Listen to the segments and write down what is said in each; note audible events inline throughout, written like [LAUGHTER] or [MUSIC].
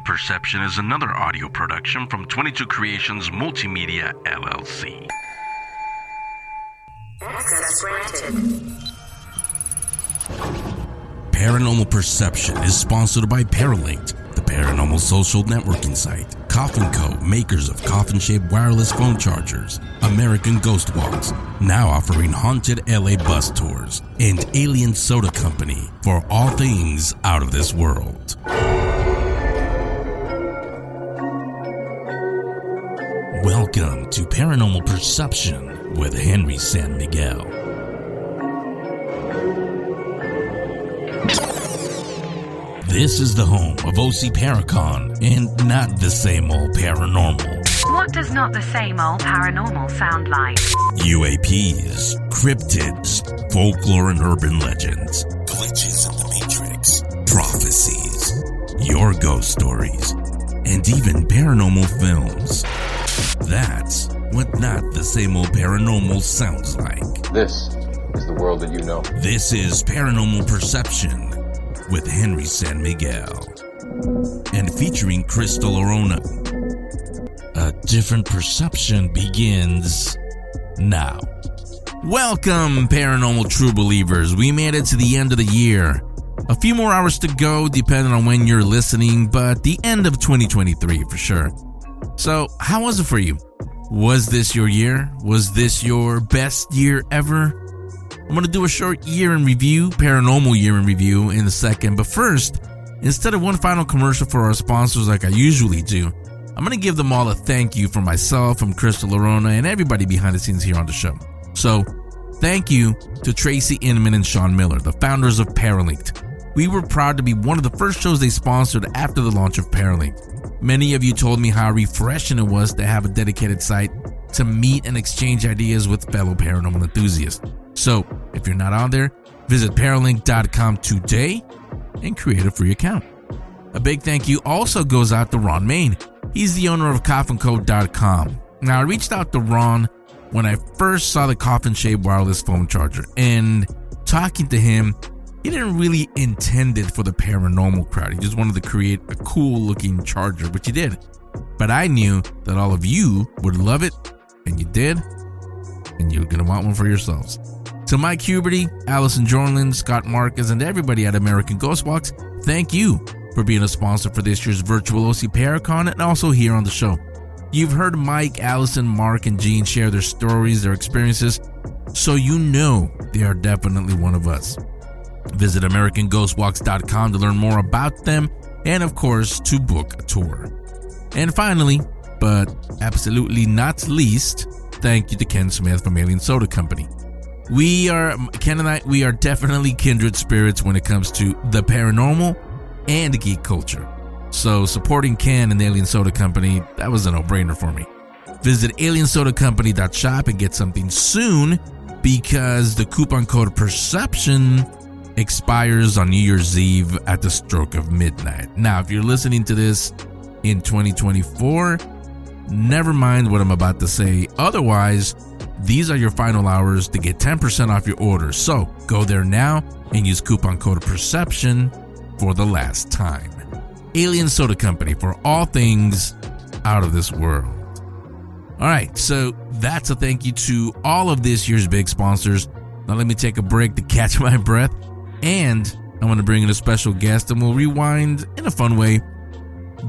Paranormal Perception is another audio production from 22 Creations Multimedia LLC. Access granted. Paranormal Perception is sponsored by Paralinked, the paranormal social networking site, Coffin Co., makers of coffin shaped wireless phone chargers, American Ghost Walks, now offering haunted LA bus tours, and Alien Soda Company for all things out of this world. Welcome to Paranormal Perception with Henry San Miguel. This is the home of OC Paracon and not the same old paranormal. What does not the same old paranormal sound like? UAPs, cryptids, folklore and urban legends, glitches in the matrix, prophecies, your ghost stories, and even paranormal films. What not the same old paranormal sounds like. This is the world that you know. This is Paranormal Perception with Henry San Miguel and featuring Crystal Orona. A different perception begins now. Welcome, paranormal true believers. We made it to the end of the year. A few more hours to go, depending on when you're listening, but the end of 2023 for sure. So, how was it for you? Was this your year? Was this your best year ever? I'm going to do a short year in review, paranormal year in review in a second. But first, instead of one final commercial for our sponsors like I usually do, I'm going to give them all a thank you from myself, from Crystal Orona, and everybody behind the scenes here on the show. So, thank you to Tracy Inman and Sean Miller, the founders of Paralinked. We were proud to be one of the first shows they sponsored after the launch of Paralinked. Many of you told me how refreshing it was to have a dedicated site to meet and exchange ideas with fellow paranormal enthusiasts. So, if you're not on there, visit paralinked.com today and create a free account. A big thank you also goes out to Ron Main. He's the owner of coffincode.com. Now, I reached out to Ron when I first saw the coffin shaped wireless phone charger, and talking to him, he didn't really intend it for the paranormal crowd. He just wanted to create a cool looking charger, which he did. But I knew that all of you would love it, and you did, and you're gonna want one for yourselves. To Mike Huberty, Allison Jornlin, Scott Marcus, and everybody at American Ghost Walks, thank you for being a sponsor for this year's virtual OC Paracon and also here on the show. You've heard Mike, Allison, Mark, and Gene share their stories, their experiences, so you know they are definitely one of us. Visit AmericanGhostWalks.com to learn more about them and, of course, to book a tour. And finally, but absolutely not least, thank you to Ken Smith from Alien Soda Company. We are, Ken and I, we are definitely kindred spirits when it comes to the paranormal and geek culture. So supporting Ken and the Alien Soda Company, that was a no-brainer for me. Visit aliensodacompany.shop and get something soon because the coupon code perception expires on New Year's Eve at the stroke of midnight. Now, if you're listening to this in 2024, never mind what I'm about to say. Otherwise, these are your final hours to get 10% off your order. So go there now and use coupon code perception for the last time. Alien Soda Company for all things out of this world. All right, so that's a thank you to all of this year's big sponsors. Now let me take a break to [LAUGHS] catch my breath, and I want to bring in a special guest, and we'll rewind in a fun way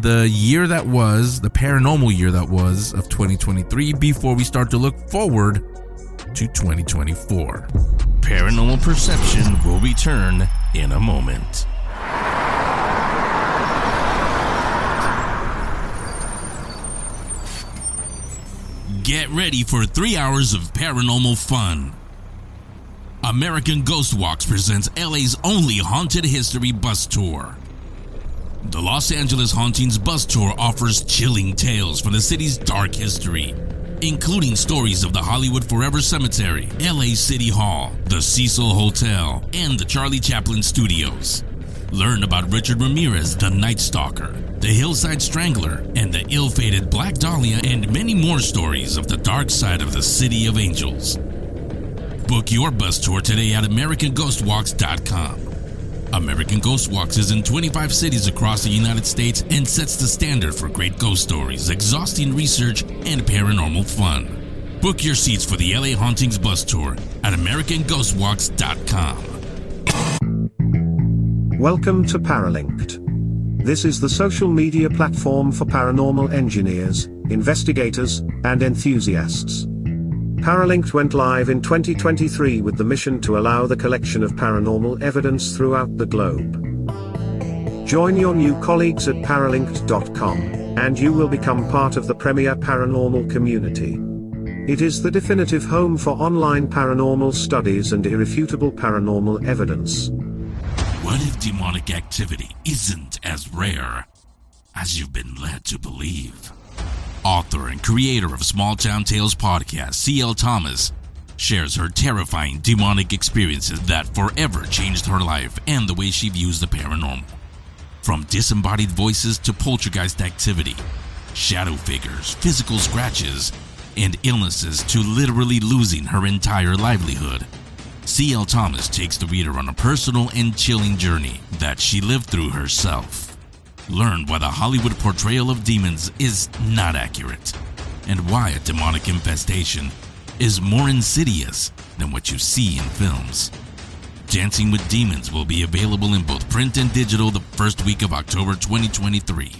the year that was, the paranormal year that was of 2023, before we start to look forward to 2024. Paranormal Perception will return in a moment. Get ready for three hours of paranormal fun. American Ghost Walks presents LA's only haunted history bus tour. The Los Angeles Hauntings Bus Tour offers chilling tales from the city's dark history, including stories of the Hollywood Forever Cemetery, LA City Hall, the Cecil Hotel, and the Charlie Chaplin Studios. Learn about Richard Ramirez, the Night Stalker, the Hillside Strangler, and the ill fated Black Dahlia, and many more stories of the dark side of the City of Angels. Book your bus tour today at AmericanGhostWalks.com. American Ghost Walks is in 25 cities across the United States and sets the standard for great ghost stories, exhausting research, and paranormal fun. Book your seats for the LA Hauntings bus tour at AmericanGhostWalks.com. Welcome to Paralinked. This is the social media platform for paranormal engineers, investigators, and enthusiasts. Paralinked went live in 2023 with the mission to allow the collection of paranormal evidence throughout the globe. Join your new colleagues at paralinked.com, and you will become part of the premier paranormal community. It is the definitive home for online paranormal studies and irrefutable paranormal evidence. What if demonic activity isn't as rare as you've been led to believe? Author and creator of Small Town Tales podcast, C.L. Thomas, shares her terrifying demonic experiences that forever changed her life and the way she views the paranormal. From disembodied voices to poltergeist activity, shadow figures, physical scratches, and illnesses to literally losing her entire livelihood. C.L. Thomas takes the reader on a personal and chilling journey that she lived through herself. Learn why the Hollywood portrayal of demons is not accurate, and why a demonic infestation is more insidious than what you see in films. Dancing with Demons will be available in both print and digital the first week of October 2023.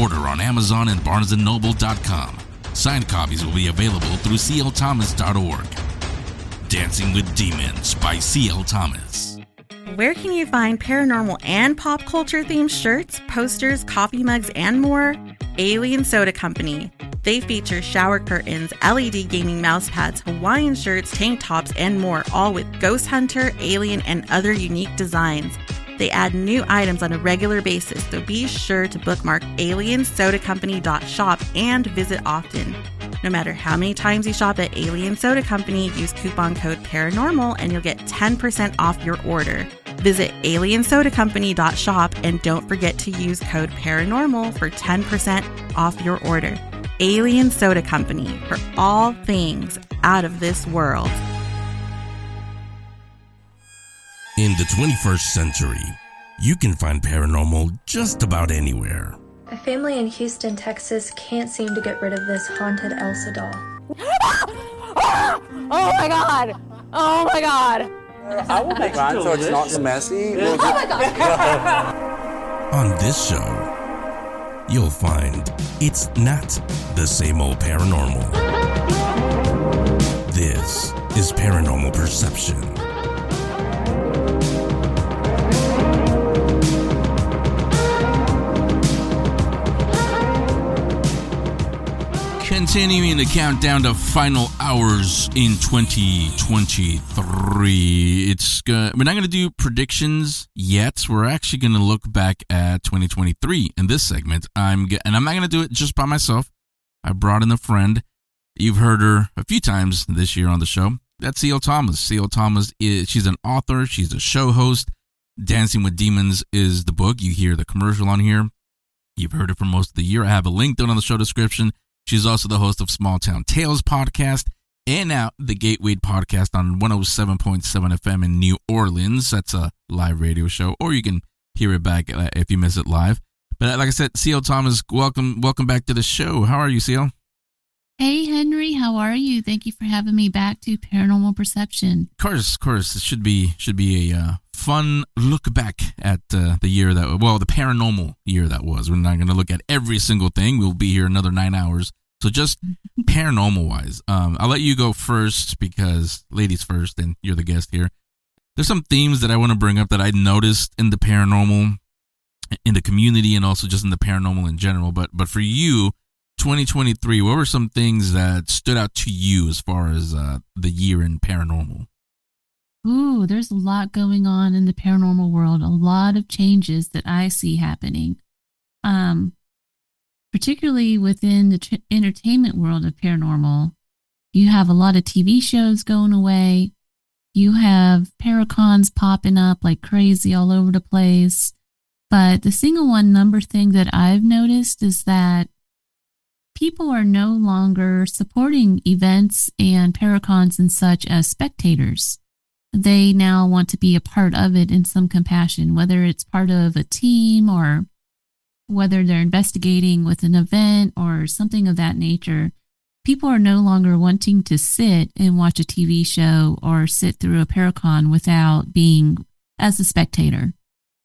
Order on Amazon and BarnesandNoble.com. Signed copies will be available through clthomas.org. Dancing with Demons by C.L. Thomas. Where can you find paranormal and pop culture themed shirts, posters, coffee mugs, and more? Alien Soda Company. They feature shower curtains, LED gaming mouse pads, Hawaiian shirts, tank tops, and more, all with Ghost Hunter, Alien, and other unique designs. They add new items on a regular basis, so be sure to bookmark aliensodacompany.shop and visit often. No matter how many times you shop at Alien Soda Company, use coupon code PARANORMAL and you'll get 10% off your order. Visit aliensodacompany.shop and don't forget to use code PARANORMAL for 10% off your order. Alien Soda Company for all things out of this world. In the 21st century, you can find paranormal just about anywhere. A family in Houston, Texas can't seem to get rid of this haunted Elsa doll. [LAUGHS] oh my god! Oh my god! I will make mine so it's not so messy. Oh my god! [LAUGHS] On this show, you'll find it's not the same old paranormal. This is Paranormal Perception. Continuing the countdown to final hours in 2023. It's uh, we're not going to do predictions yet. We're actually going to look back at 2023 in this segment. I'm and I'm not going to do it just by myself. I brought in a friend. You've heard her a few times this year on the show. That's C.L. Thomas. C.L. Thomas is she's an author. She's a show host. Dancing with Demons is the book. You hear the commercial on here. You've heard it for most of the year. I have a link down on the show description. She's also the host of Small Town Tales podcast and now the Gateway podcast on 107.7 FM in New Orleans. That's a live radio show, or you can hear it back uh, if you miss it live. But uh, like I said, CL Thomas, welcome, welcome back to the show. How are you, CL? Hey, Henry, how are you? Thank you for having me back to Paranormal Perception. Of course, of course, it should be should be a uh, fun look back at uh, the year that well, the paranormal year that was. We're not going to look at every single thing. We'll be here another nine hours. So just [LAUGHS] paranormal wise, um, I'll let you go first because ladies first, and you're the guest here. There's some themes that I want to bring up that I noticed in the paranormal, in the community, and also just in the paranormal in general. But but for you, 2023, what were some things that stood out to you as far as uh, the year in paranormal? Ooh, there's a lot going on in the paranormal world, a lot of changes that I see happening. Um, particularly within the tr- entertainment world of paranormal, you have a lot of TV shows going away. You have paracons popping up like crazy all over the place. But the single one number thing that I've noticed is that people are no longer supporting events and paracons and such as spectators. They now want to be a part of it in some compassion, whether it's part of a team or whether they're investigating with an event or something of that nature. People are no longer wanting to sit and watch a TV show or sit through a Paracon without being as a spectator.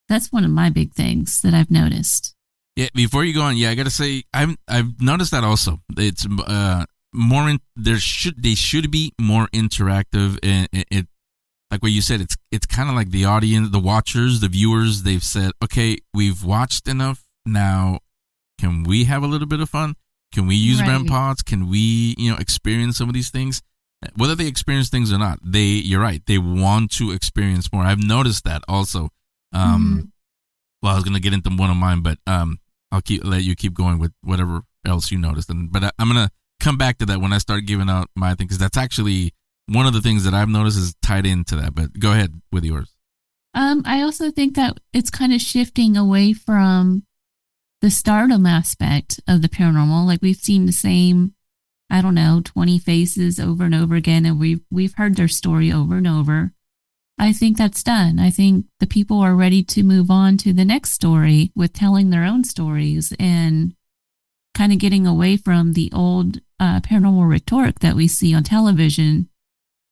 That's one of my big things that I've noticed. Yeah, before you go on, yeah, I gotta say I've I've noticed that also. It's uh more in there should they should be more interactive and it, it like what you said it's it's kind of like the audience the watchers the viewers they've said okay we've watched enough. Now can we have a little bit of fun? Can we use Right. REM pods can we you know experience some of these things? Whether they experience things or not they you're right they want to experience more. I've noticed that also. Um Mhm. well i was gonna get into one of mine but um i'll keep let you keep going with whatever else you noticed. And but I, i'm gonna come back to that when i start giving out my thing because that's actually one of the things that i've noticed is tied into that but go ahead with yours Um, I also think that it's kind of shifting away from the stardom aspect of the paranormal. Like we've seen the same, I don't know, twenty faces over and over again, and we've we've heard their story over and over. I think that's done. I think the people are ready to move on to the next story with telling their own stories and kind of getting away from the old uh, paranormal rhetoric that we see on television.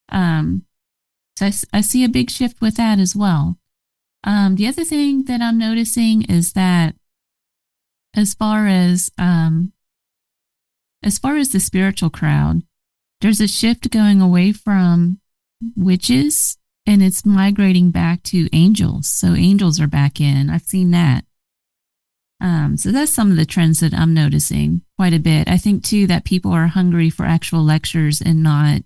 Um, so I see a big shift with that as well. Um, the other thing that I'm noticing is that as far as um, as far as the spiritual crowd, there's a shift going away from witches and it's migrating back to angels. So angels are back in. I've seen that. Um, so that's some of the trends that I'm noticing quite a bit. I think too that people are hungry for actual lectures and not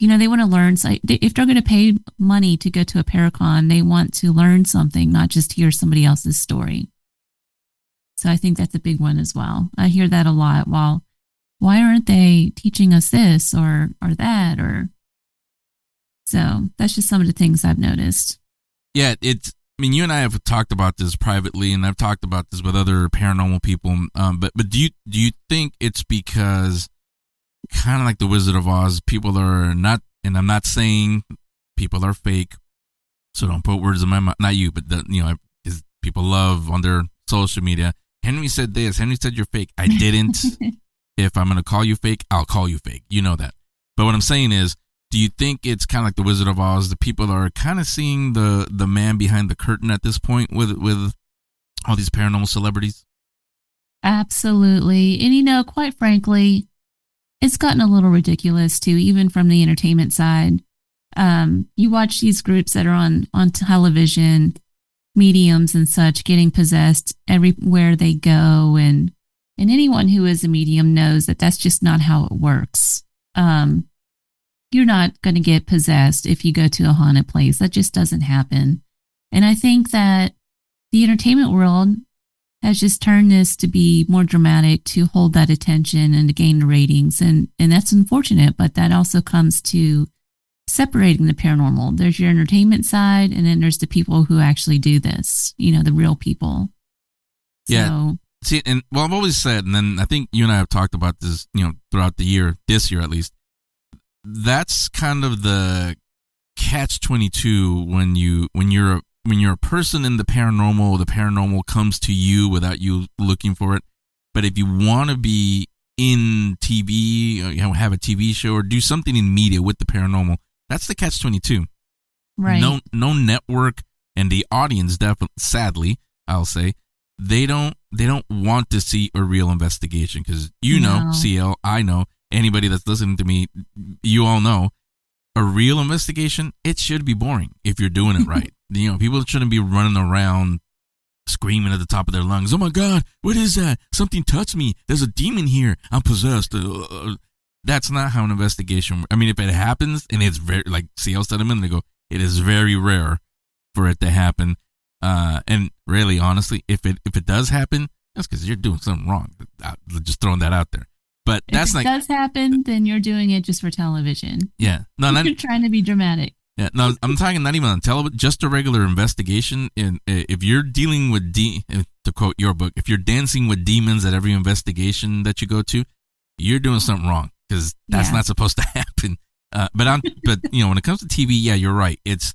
you know, they want to learn. So if they're going to pay money to go to a Paracon, they want to learn something, not just hear somebody else's story. So I think that's a big one as well. I hear that a lot. Well, why aren't they teaching us this or or that or? So that's just some of the things I've noticed. yeah it's i mean you and i have talked about this privately and i've talked about this with other paranormal people um but but do you do you think it's because kind of like the wizard of oz. People are not and i'm not saying people are fake so don't put words in my mouth not you but the you know is people love on their social media. Henry said this. Henry said you're fake. I didn't. [LAUGHS] If i'm gonna call you fake i'll call you fake. You know that. But what i'm saying is do you think it's kind of like the Wizard of Oz? The people are kind of seeing the the man behind the curtain at this point with with all these paranormal celebrities. Absolutely. And you know, quite frankly, it's gotten a little ridiculous too, even from the entertainment side. Um, you watch these groups that are on on television, mediums and such getting possessed everywhere they go and and anyone who is a medium knows that that's just not how it works. Um, you're not going to get possessed if you go to a haunted place. That just doesn't happen. And I think that the entertainment world has just turned this to be more dramatic to hold that attention and to gain the ratings and and that's unfortunate but that also comes to separating the paranormal there's your entertainment side and then there's the people who actually do this you know the real people Yeah. so See, and well, I've always said, and then I think you and I have talked about this, you know, throughout the year, this year at least. That's kind of the catch twenty two when you when you're a, when you're a person in the paranormal, the paranormal comes to you without you looking for it. But if you want to be in TV, or, uh, you know, have a TV show or do something in media with the paranormal, that's the catch twenty two. right No, no network and the audience definitely, sadly, I'll say, they don't, they don't want to see a real investigation because you know, No. CL, I know, anybody that's listening to me, you all know, a real investigation, it should be boring if you're doing it [LAUGHS] right. You know, people shouldn't be running around screaming at the top of their lungs, "Oh my God, what is that? Something touched me. There's a demon here. I'm possessed." Uh, uh, that's not how an investigation. I mean, if it happens and it's very like CL said a minute ago, it is very rare for it to happen. Uh, and really, honestly, if it if it does happen, that's because you're doing something wrong. Uh, Just throwing that out there. But if that's it like, does happen then you're doing it just for television yeah, no, [LAUGHS] not, you're trying to be dramatic Yeah, no, I'm talking not even on television, just a regular investigation. And if you're dealing with de, to quote your book, if you're dancing with demons at every investigation that you go to, you're doing something wrong because that's Yeah. not supposed to [LAUGHS] happen. Uh, but I'm, but you know, when it comes to TV, yeah, you're right. It's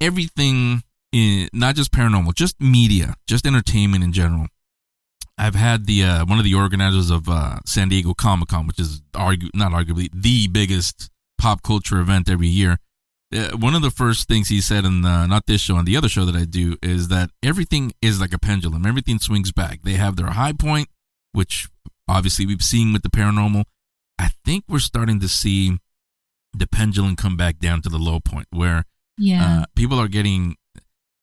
everything, in, not just paranormal, just media, just entertainment in general. I've had the uh, one of the organizers of uh, San Diego Comic Con, which is argu- not arguably the biggest pop culture event every year. Uh, one of the first things he said in the, not this show, on the other show that I do, is that everything is like a pendulum. Everything swings back. They have their high point, which obviously we've seen with the paranormal. I think we're starting to see the pendulum come back down to the low point where yeah. uh, people are getting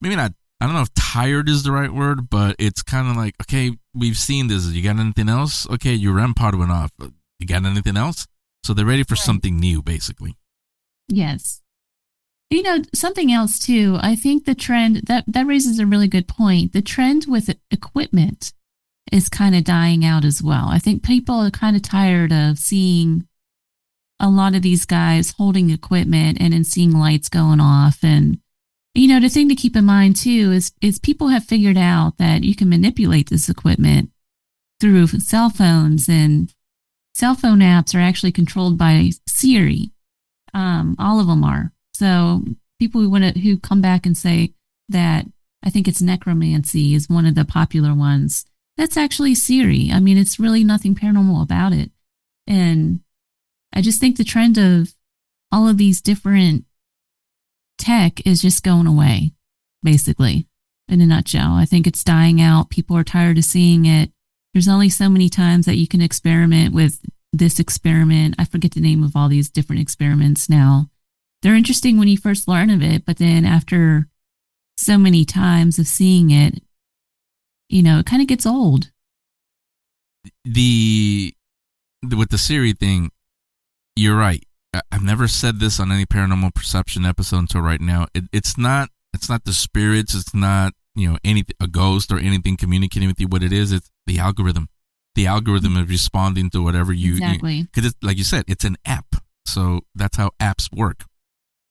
maybe not I don't know if tired is the right word, but it's kind of like, okay, we've seen this. You got anything else? Okay, your REM pod went off. You got anything else? So they're ready for right. something new, basically. Yes. You know, something else too. I think the trend that that raises a really good point. The trend with equipment is kind of dying out as well. I think people are kind of tired of seeing a lot of these guys holding equipment and then seeing lights going off and you know, the thing to keep in mind too is is people have figured out that you can manipulate this equipment through cell phones and cell phone apps are actually controlled by Siri. Um, all of them are. So people who want to who come back and say that I think it's necromancy is one of the popular ones. That's actually Siri. I mean, it's really nothing paranormal about it. And I just think the trend of all of these different tech is just going away, basically, in a nutshell. I think it's dying out. People are tired of seeing it. There's only so many times that you can experiment with this experiment. I forget the name of all these different experiments now. They're interesting when you first learn of it, but then after so many times of seeing it, you know, it kind of gets old. The, the with the Siri thing, you're right. I've never said this on any paranormal perception episode until right now. It, it's not it's not the spirits. It's not you know anything a ghost or anything communicating with you. What it is, it's the algorithm. The algorithm is responding to whatever you exactly because it's like you said, it's an app. So that's how apps work.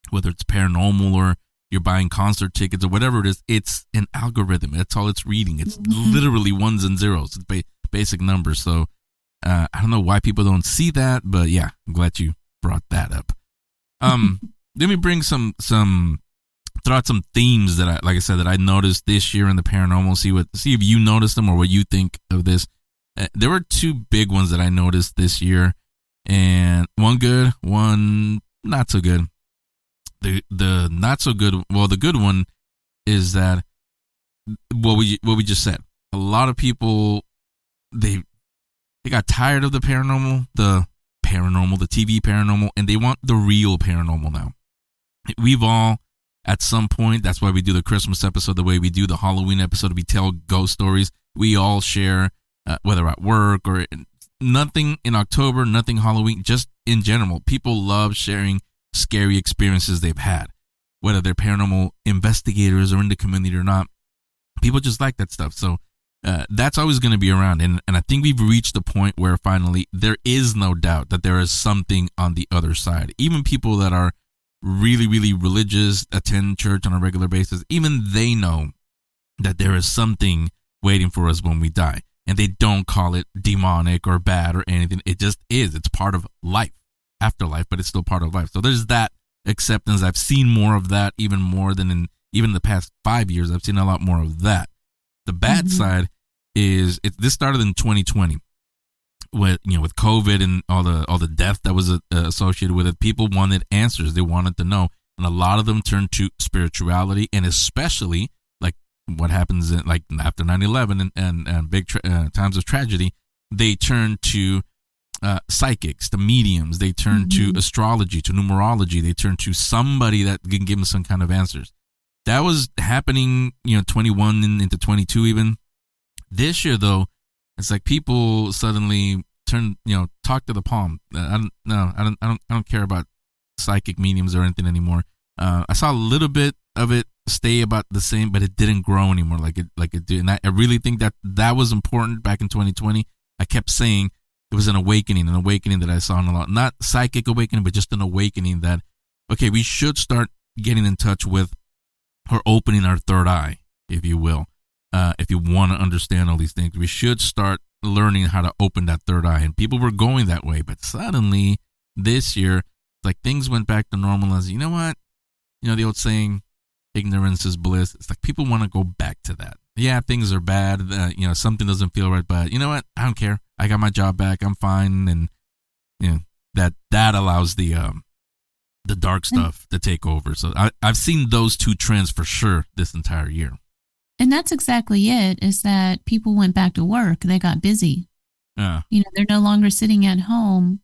Whether it's paranormal or you're buying concert tickets or whatever it is, it's an algorithm. That's all it's reading. It's [LAUGHS] literally ones and zeros. It's ba- basic numbers. So uh, I don't know why people don't see that, but yeah, I'm glad you brought that up. Um, [LAUGHS] let me bring some some throw out some themes that I like I said that I noticed this year in the paranormal. See what see if you noticed them or what you think of this. Uh, there were two big ones that I noticed this year, and one good, one not so good. The the not so good, well, the good one is that what we what we just said. A lot of people they they got tired of the paranormal, the paranormal, the TV paranormal, and they want the real paranormal now. We've all, at some point, that's why we do the Christmas episode the way we do the Halloween episode. We tell ghost stories. We all share, uh, whether at work or nothing in October, nothing Halloween, just in general. People love sharing scary experiences they've had, whether they're paranormal investigators or in the community or not. People just like that stuff. So uh, that's always going to be around. And, and I think we've reached the point where finally there is no doubt that there is something on the other side. Even people that are really, really religious, attend church on a regular basis, even they know that there is something waiting for us when we die. And they don't call it demonic or bad or anything. It just is. It's part of life, afterlife, but it's still part of life. So there's that acceptance. I've seen more of that, even more than in even the past five years. I've seen a lot more of that. The bad mm-hmm. side is it, this started in 2020 with you know with COVID and all the all the death that was uh, associated with it. People wanted answers. They wanted to know, and a lot of them turned to spirituality, and especially like what happens in, like after 9/11 and and, and big tra- uh, times of tragedy, they turned to uh, psychics, the mediums. They turn mm-hmm. to astrology, to numerology. They turn to somebody that can give them some kind of answers that was happening, you know, 21 into 22 even. This year though, it's like people suddenly turn, you know, talk to the palm. Uh, I don't no, I don't I don't I don't care about psychic mediums or anything anymore. Uh, I saw a little bit of it stay about the same, but it didn't grow anymore like it like it did. And I, I really think that that was important back in 2020. I kept saying it was an awakening, an awakening that I saw in a lot, not psychic awakening, but just an awakening that okay, we should start getting in touch with or opening our third eye, if you will. Uh, if you want to understand all these things, we should start learning how to open that third eye. And people were going that way, but suddenly this year, like things went back to normal. As you know what, you know the old saying, "Ignorance is bliss." It's like people want to go back to that. Yeah, things are bad. Uh, you know, something doesn't feel right, but you know what? I don't care. I got my job back. I'm fine, and you know that that allows the um the dark stuff to take over. So I, I've seen those two trends for sure this entire year. And that's exactly it. Is that people went back to work? They got busy. Yeah. You know, they're no longer sitting at home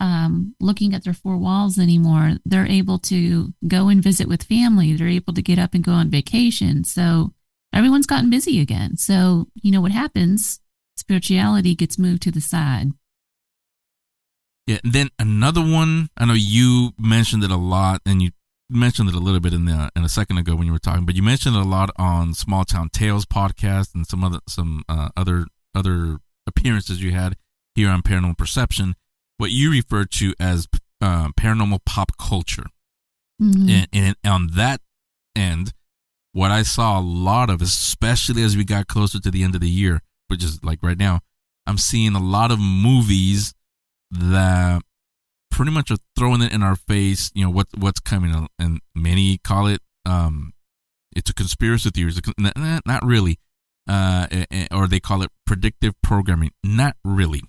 um, looking at their four walls anymore. They're able to go and visit with family. They're able to get up and go on vacation. So everyone's gotten busy again. So, you know what happens? Spirituality gets moved to the side. Yeah, and then another one. I know you mentioned it a lot, and you mentioned it a little bit in the in a second ago when you were talking, but you mentioned it a lot on Small Town Tales podcast and some other some uh, other other appearances you had here on Paranormal Perception. What you refer to as uh, paranormal pop culture, Mhm. and, and on that end, what I saw a lot of, especially as we got closer to the end of the year, which is like right now, I'm seeing a lot of movies that pretty much are throwing it in our face. You know what what's coming, and many call it um, it's a conspiracy theory. It's a Not really, uh, or they call it predictive programming. Not really.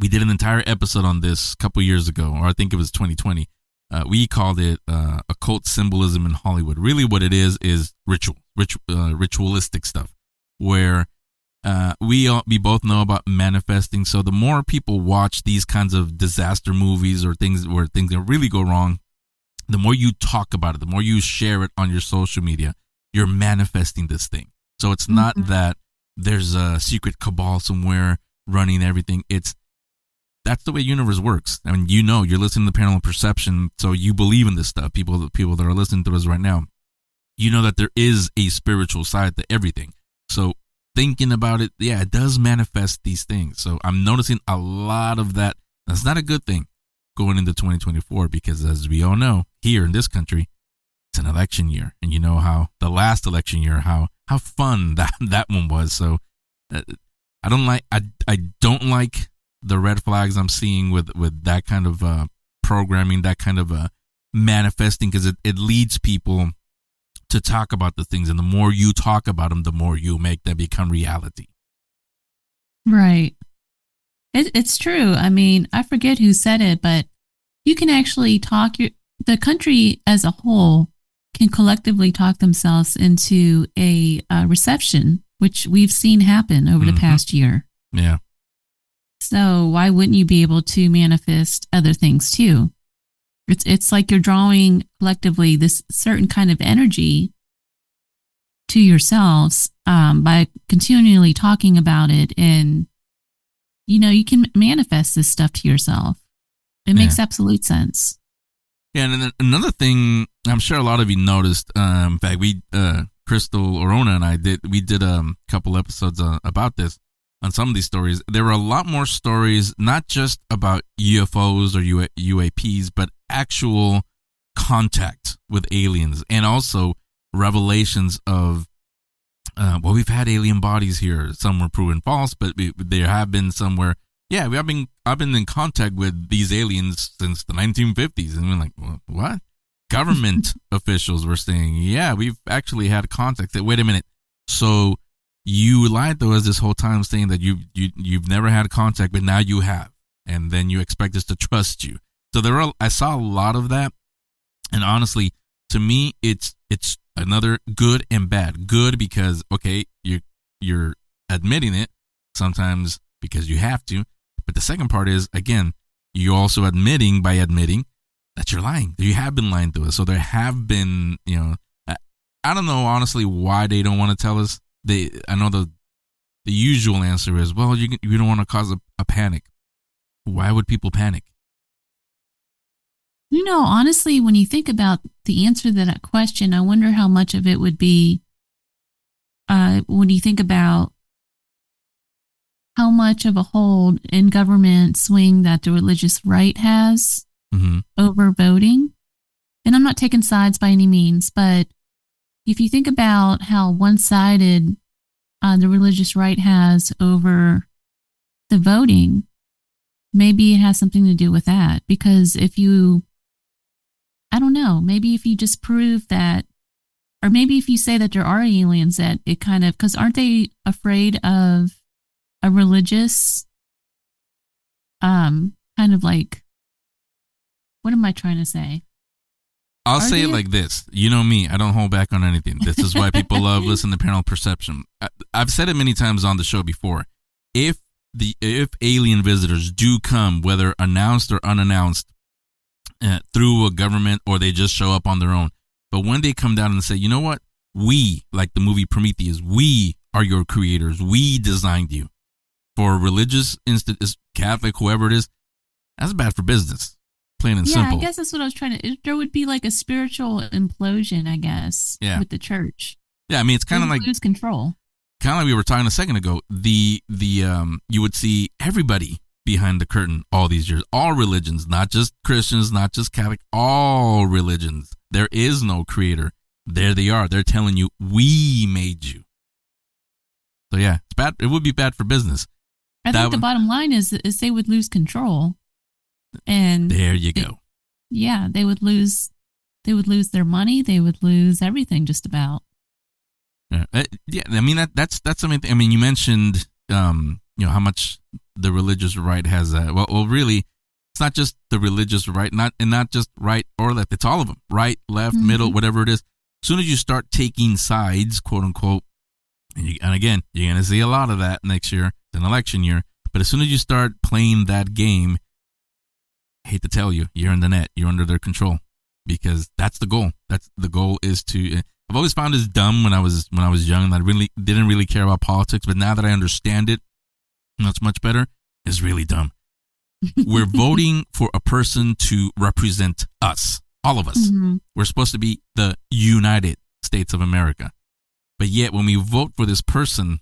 We did an entire episode on this a couple years ago, or I think it was 2020. Uh, we called it uh, occult symbolism in Hollywood. Really, what it is is ritual, ritu- uh, ritualistic stuff, where uh, we all, we both know about manifesting. So the more people watch these kinds of disaster movies or things where things that really go wrong, the more you talk about it, the more you share it on your social media, you're manifesting this thing. So it's not that there's a secret cabal somewhere running everything. It's that's the way universe works. I mean, you know, you're listening to Paranormal Perception, so you believe in this stuff. People, people that are listening to us right now, you know that there is a spiritual side to everything. So thinking about it, yeah, it does manifest these things. So I'm noticing a lot of that. That's not a good thing going into 2024 because, as we all know, here in this country, it's an election year, and you know how the last election year, how how fun [LAUGHS] that that one was. So uh, I don't like I I don't like the red flags I'm seeing with with that kind of uh, programming, that kind of uh, manifesting, because it, it leads people to talk about the things, and the more you talk about them, the more you make them become reality. Right. It, it's true. I mean, I forget who said it, but you can actually talk your the country as a whole can collectively talk themselves into a uh, reception, which we've seen happen over the Mhm. past year. Yeah. So why wouldn't you be able to manifest other things too? It's it's like you're drawing collectively this certain kind of energy to yourselves um, by continually talking about it, and you know you can manifest this stuff to yourself. It makes absolute sense. Yeah, and then another thing, I'm sure a lot of you noticed. Um, in fact, we, uh, Crystal Orona and I did, we did um, a couple episodes uh, about this on some of these stories. There were a lot more stories, not just about UFOs or UA- UAPs, but actual contact with aliens and also revelations of, uh, well, we've had alien bodies here. Some were proven false, but we, there have been some where, yeah, we have been, I've been in contact with these aliens since the 1950s. And we're like, what? Government [LAUGHS] officials were saying, yeah, we've actually had contact. Wait a minute. So you lied to us this whole time saying that you, you, you've never had contact, but now you have. And then you expect us to trust you. So there are, I saw a lot of that. And honestly, to me, it's, it's another good and bad. Good because, okay, you're you're admitting it sometimes because you have to. But the second part is, again, you're also admitting by admitting that you're lying. You have been lying to us. So there have been, you know, I, I don't know honestly why they don't want to tell us. They, I know the, the usual answer is, well, you you don't want to cause a, a panic. Why would people panic? You know, honestly, when you think about the answer to that question, I wonder how much of it would be uh, when you think about how much of a hold in government swing that the religious right has Mm-hmm. over voting. And I'm not taking sides by any means, but if you think about how one sided uh, the religious right has over the voting, maybe it has something to do with that. Because if you, I don't know, maybe if you just prove that, or maybe if you say that there are aliens, that it kind of, because aren't they afraid of a religious, um, kind of like, what am I trying to say? I'll Are say it like this. You know me, I don't hold back on anything. This is why people [LAUGHS] love listening to Paranormal Perception. I, I've said it many times on the show before. If the if alien visitors do come, whether announced or unannounced, uh, through a government or they just show up on their own, but when they come down and say, you know what, we like the movie Prometheus, we are your creators, we designed you for religious instant Catholic, whoever it is, that's bad for business. Plain and yeah, simple. I guess that's what I was trying to. There would be like a spiritual implosion, I guess, Yeah. with the church. Yeah, I mean it's kind of like lose control. kind of like we were talking a second ago. The the um you would see everybody behind the curtain all these years, all religions, not just Christians, not just Catholic, all religions. There is no creator. There they are. They're telling you we made you. So yeah, it's bad. It would be bad for business. I That think the would- bottom line is is they would lose control, and There you go. yeah, they would lose. They would lose their money. They would lose everything, just about. Yeah, uh, yeah. I mean that that's that's something. I mean, you mentioned um, you know how much the religious right has. Uh, well, well, really, it's not just the religious right, not and not just right or left. It's all of them, right, left, middle, Mhm. whatever it is. As soon as you start taking sides, quote unquote, and, you, and again, you're gonna see a lot of that next year. It's an election year, but as soon as you start playing that game, hate to tell you, you're in the net. You're under their control because that's the goal. That's the goal is to. I've always found this dumb when I was when I was young and I really didn't really care about politics, but now that I understand it, that's much better. It's really dumb. [LAUGHS] We're voting for a person to represent us, all of us. Mhm. We're supposed to be the United States of America, but yet when we vote for this person,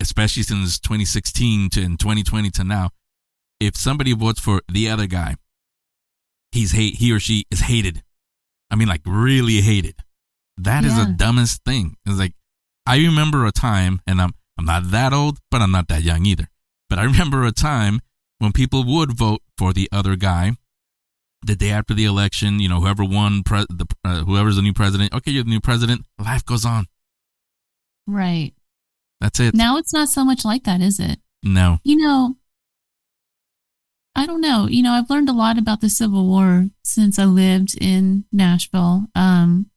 especially since 2016 to in 2020 to now, if somebody votes for the other guy, he's hate he or she is hated. I mean, like really hated. That is Yeah. the dumbest thing. It's like I remember a time, and I'm I'm not that old, but I'm not that young either. But I remember a time when people would vote for the other guy the day after the election. You know, whoever won, pre- the uh, whoever's the new president. Okay, you're the new president. Life goes on. Right That's it. now, it's not so much like that, is it? No. You know, I don't know. You know, I've learned a lot about the Civil War since I lived in Nashville. Um,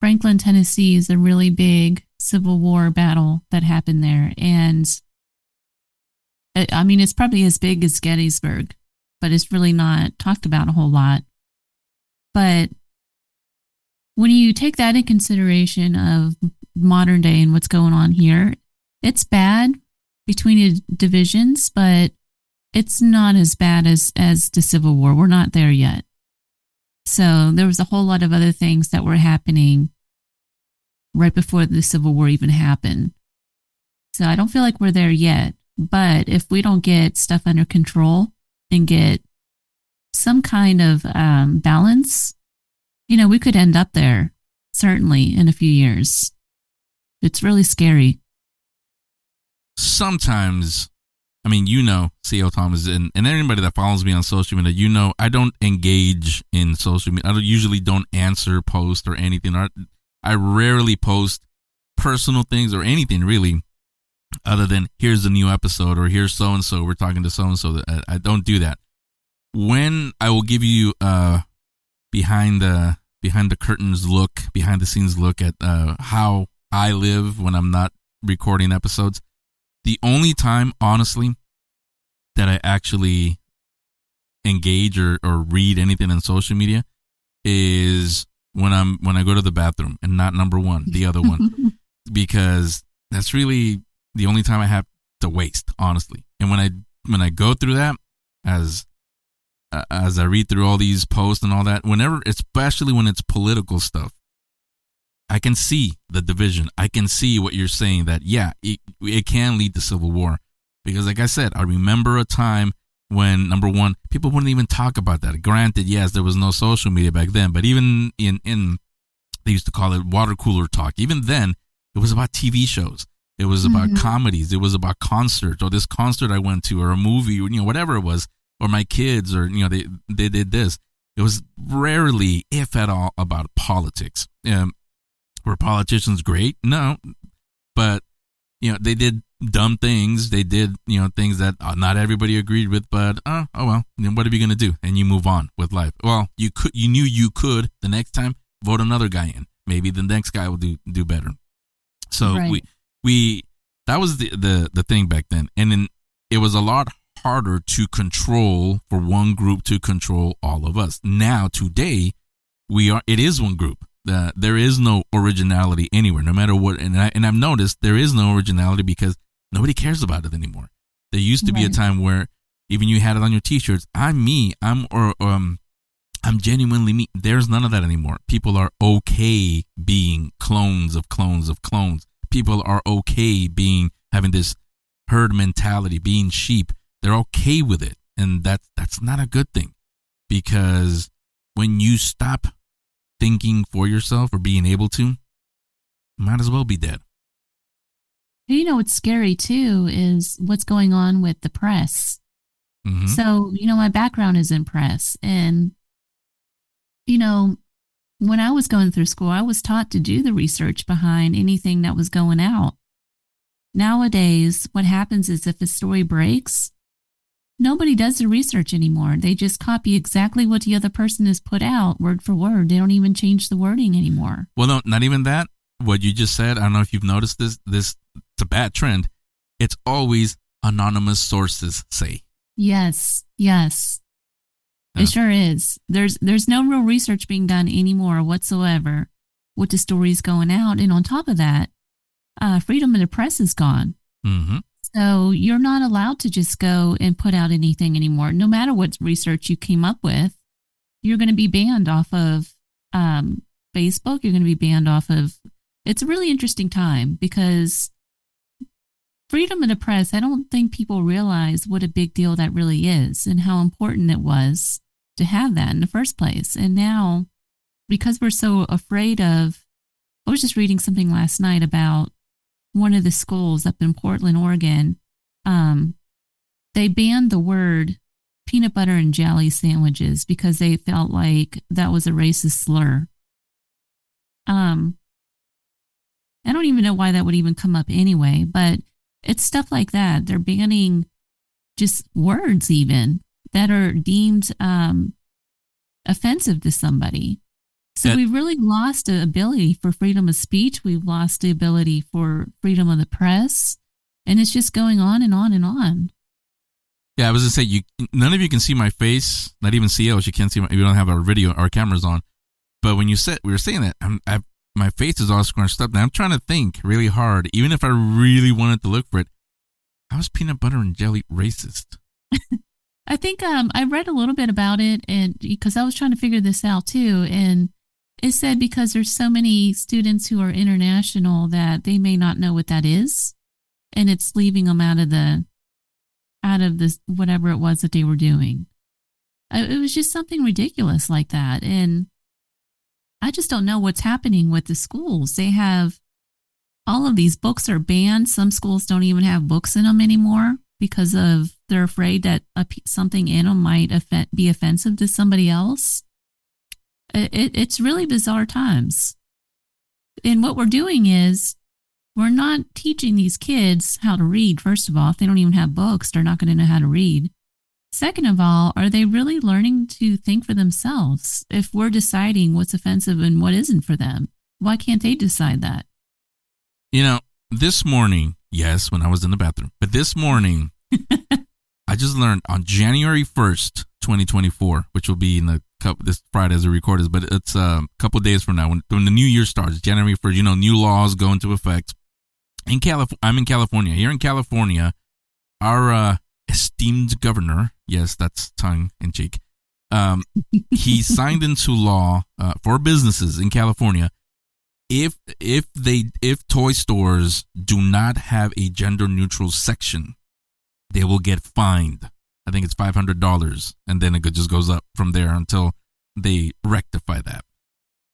Franklin, Tennessee is a really big Civil War battle that happened there. And I I mean, it's probably as big as Gettysburg, but it's really not talked about a whole lot. But when you take that in consideration of modern day and what's going on here, it's bad between divisions, but it's not as bad as as the Civil War. We're not there yet. So there was a whole lot of other things that were happening right before the Civil War even happened. So I don't feel like we're there yet. But if we don't get stuff under control and get some kind of um, balance, you know, we could end up there certainly in a few years. It's really scary. sometimes I mean, you know, CL Thomas and, and anybody that follows me on social media, you know, I don't engage in social media. I don't, usually don't answer posts or anything. Or I rarely post personal things or anything really, other than here's a new episode or here's so and so. We're talking to so and so. I, I don't do that. When I will give you uh behind the behind the curtains look, behind the scenes look at uh how I live when I'm not recording episodes the only time honestly that i actually engage or, or read anything on social media is when i'm when i go to the bathroom and not number one the other one. [LAUGHS] Because that's really the only time i have to waste honestly. And when i when i go through that as as i read through all these posts and all that whenever especially when it's political stuff I can see the division. I can see what you're saying that yeah, it, it can lead to civil war because like I said, I remember a time when number one, people wouldn't even talk about that. Granted, yes, there was no social media back then, but even in in they used to call it water cooler talk. Even then, it was about TV shows. It was about Mhm. comedies. It was about concerts or this concert I went to or a movie, or, you know, whatever it was, or my kids or, you know, they, they did this. It was rarely, if at all, about politics. Um, were politicians great? No. But, you know, they did dumb things. They did, you know, things that uh, not everybody agreed with, but, uh, oh well, then what are you going to do? And you move on with life. Well, you could, you knew you could the next time vote another guy in. Maybe the next guy will do, do better. So Right. we, we, that was the, the, the thing back then. And then it was a lot harder to control for one group to control all of us. Now, today, we are, it is one group. Uh, there is no originality anywhere, no matter what. And I, and I've noticed there is no originality because nobody cares about it anymore. There used to be a time where even you had it on your t-shirts. I'm me. I'm or um, I'm genuinely me. There's none of that anymore. People are okay being clones of clones of clones. People are okay being having this herd mentality, being sheep. They're okay with it, and that's that's not a good thing because when you stop thinking for yourself or being able to, might as well be dead. You know what's scary too is what's going on with the press. Mhm. So, you know, my background is in press. And, you know, when I was going through school, I was taught to do the research behind anything that was going out. Nowadays, what happens is if a story breaks, nobody does the research anymore. They just copy exactly what the other person has put out word for word. They don't even change the wording anymore. Well, no, not even that. What you just said, I don't know if you've noticed this. This it's a bad trend. It's always anonymous sources say. Yes, yes. Yeah. It sure is. There's there's no real research being done anymore whatsoever with the stories going out. And on top of that, uh, freedom of the press is gone. Mm-hmm. So you're not allowed to just go and put out anything anymore. No matter what research you came up with, you're going to be banned off of um, Facebook. You're going to be banned off of. It's a really interesting time because freedom of the press, I don't think people realize what a big deal that really is and how important it was to have that in the first place. And now, because we're so afraid of, I was just reading something last night about one of the schools up in Portland, Oregon. Um, they banned the word peanut butter and jelly sandwiches because they felt like that was a racist slur. Um, I don't even know why that would even come up anyway, but it's stuff like that. They're banning just words even that are deemed um, offensive to somebody. So we've really lost the ability for freedom of speech. We've lost the ability for freedom of the press, and it's just going on and on and on. Yeah, I was gonna say you. None of you can see my face. Not even CEOs. You can't see. My, we don't have our video, our cameras on. But when you said we were saying that, I'm, I, my face is all scrunched up. Now I'm trying to think really hard. Even if I really wanted to look for it, how is peanut butter and jelly racist? [LAUGHS] I think um, I read a little bit about it, and because I was trying to figure this out too, and it said because there's so many students who are international that they may not know what that is, and it's leaving them out of the out of this whatever it was that they were doing. It was just something ridiculous like that, and I just don't know what's happening with the schools. They have all of these books are banned. Some schools don't even have books in them anymore because of they're afraid that something in them might offe- be offensive to somebody else. It, it, it's really bizarre times. And what we're doing is we're not teaching these kids how to read, first of all. If they don't even have books, they're not going to know how to read. Second of all, are they really learning to think for themselves? If we're deciding what's offensive and what isn't for them, why can't they decide that? You know, this morning, yes, when I was in the bathroom, but this morning, [LAUGHS] I just learned on January 1st, 2024, which will be in the couple, this Friday as a record is, but it's a couple days from now when, when the new year starts, January 1st, you know, new laws go into effect. In California, I'm in California. Here in California, our uh, esteemed governor, yes, that's tongue in cheek, um, he [LAUGHS] signed into law uh, for businesses in California if if they if toy stores do not have a gender neutral section, they will get fined. I think it's five hundred dollars, and then it just goes up from there until they rectify that.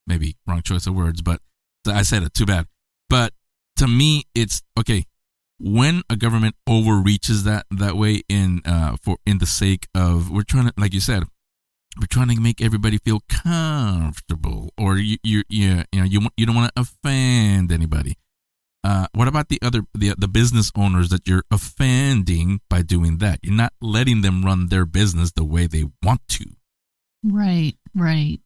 Maybe wrong choice of words, but I said it. Too bad. But to me, it's okay. when a government overreaches that that way in uh for in the sake of we're trying to like you said we're trying to make everybody feel comfortable or you you you, you know you you don't want to offend anybody uh, what about the other the the business owners that you're offending by doing that? You're not letting them run their business the way they want to. Right, right.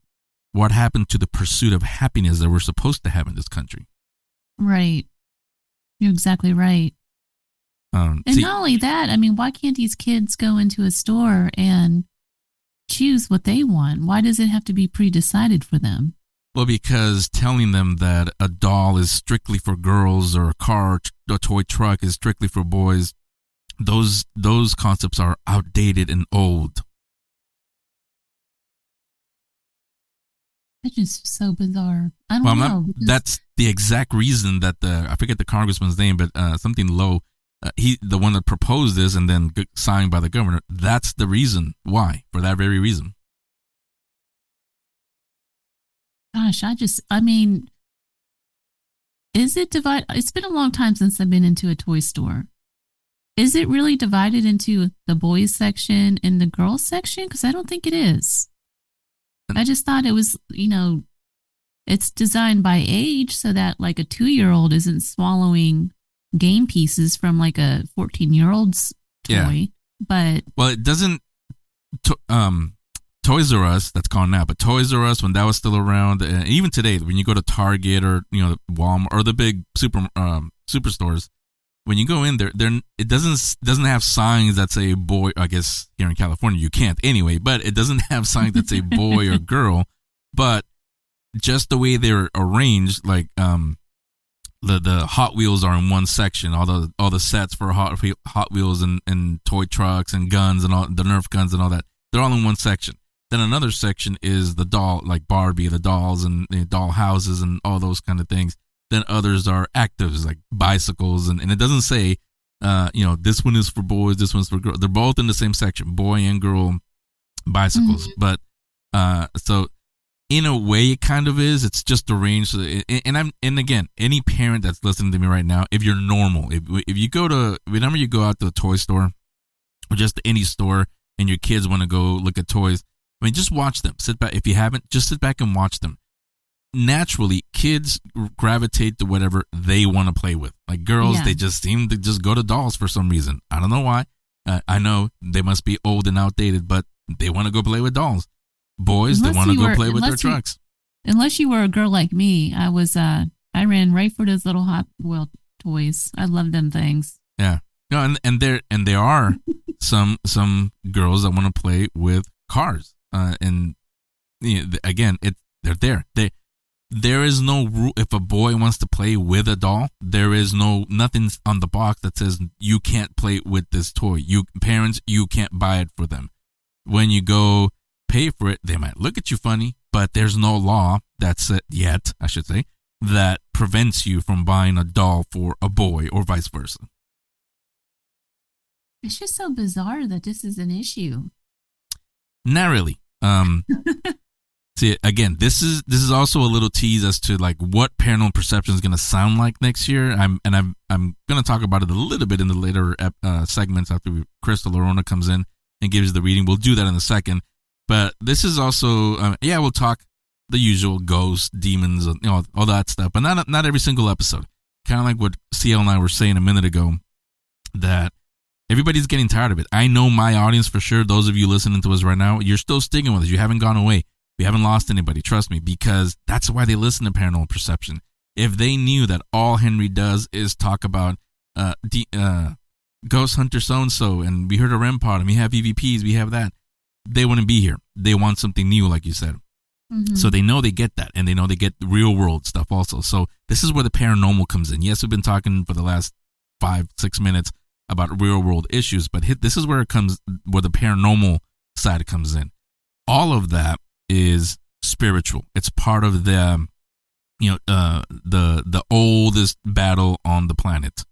What happened to the pursuit of happiness that we're supposed to have in this country? Right. You're exactly right. Um, and see, not only that, I mean, why can't these kids go into a store and choose what they want? Why does it have to be pre decided for them? Well, because telling them that a doll is strictly for girls or a car, a toy truck is strictly for boys, those those concepts are outdated and old. It's just so bizarre. I don't Well, know. not, because- that's the exact reason that the I forget the congressman's name, but uh, something low. Uh, he the one that proposed this and then signed by the governor. That's the reason why. For that very reason. Gosh, I just, I mean, is it divided? It's been a long time since I've been into a toy store. Is it really divided into the boys section and the girls section? Because I don't think it is. I just thought it was, you know, it's designed by age so that like a two year old isn't swallowing game pieces from like a 14 year old's toy. Yeah. But Well, it doesn't. Um, Toys R Us, that's gone now, but Toys R Us when that was still around, and even today, when you go to Target or you know Walmart or the big super um, superstores, when you go in there, there it doesn't doesn't have signs that say boy. I guess here in California you can't anyway, but it doesn't [LAUGHS] have signs that say boy or girl. But just the way they're arranged, like um, the the Hot Wheels are in one section. All the all the sets for Hot Hot Wheels and, and toy trucks and guns and all the Nerf guns and all that. They're all in one section. Then another section is the doll, like Barbie, the dolls and the doll houses and all those kind of things. Then others are actives like bicycles and, and it doesn't say, uh, you know, this one is for boys, this one's for girls. They're both in the same section, boy and girl bicycles. But uh, so in a way it kind of is it's just arranged and i'm and again any parent that's listening to me right now if you're normal if, if you go to whenever you go out to a toy store or just any store and your kids want to go look at toys i mean just watch them sit back if you haven't just sit back and watch them naturally kids gravitate to whatever they want to play with like girls Yeah. they just seem to just go to dolls for some reason i don't know why uh, i know they must be old and outdated but they want to go play with dolls boys Unless they want to go were- play with their you- trucks unless you were a girl like me, I was uh I ran right for those little Hot Wheel toys. I love them things. Yeah. No, and and there and there are [LAUGHS] some some girls that want to play with cars. Uh, and you know, again, it they're there. They there is no rule if a boy wants to play with a doll. There is no nothing on the box that says you can't play with this toy. You parents, you can't buy it for them. When you go pay for it, they might look at you funny, but there's no law that's it yet, I should say, that prevents you from buying a doll for a boy or vice versa. It's just so bizarre that this is an issue. Not really. Um, [LAUGHS] see, again, this is this is also a little tease as to like what paranormal perception is going to sound like next year. I'm and I'm I'm going to talk about it a little bit in the later uh, segments after we, Crystal Orona comes in and gives the reading. We'll do that in a second. But this is also, uh, yeah, we'll talk the usual ghosts, demons, you know, all that stuff, but not not every single episode. Kind of like what CL and I were saying a minute ago, that everybody's getting tired of it. I know my audience for sure. Those of you listening to us right now, you're still sticking with us. You haven't gone away. We haven't lost anybody. Trust me, because that's why they listen to Paranormal Perception. If they knew that all Henry does is talk about uh, de- uh Ghost Hunter so and so, and we heard a REM pod, and we have EVPs, we have that, they wouldn't be here. They want something new, like you said. Mhm. So they know they get that, and they know they get real world stuff also. So this is where the paranormal comes in. Yes, we've been talking for the last five, six minutes about real world issues, but hit, this is where it comes, where the paranormal side comes in. All of that is spiritual. It's part of the, you know, uh, the the oldest battle on the planet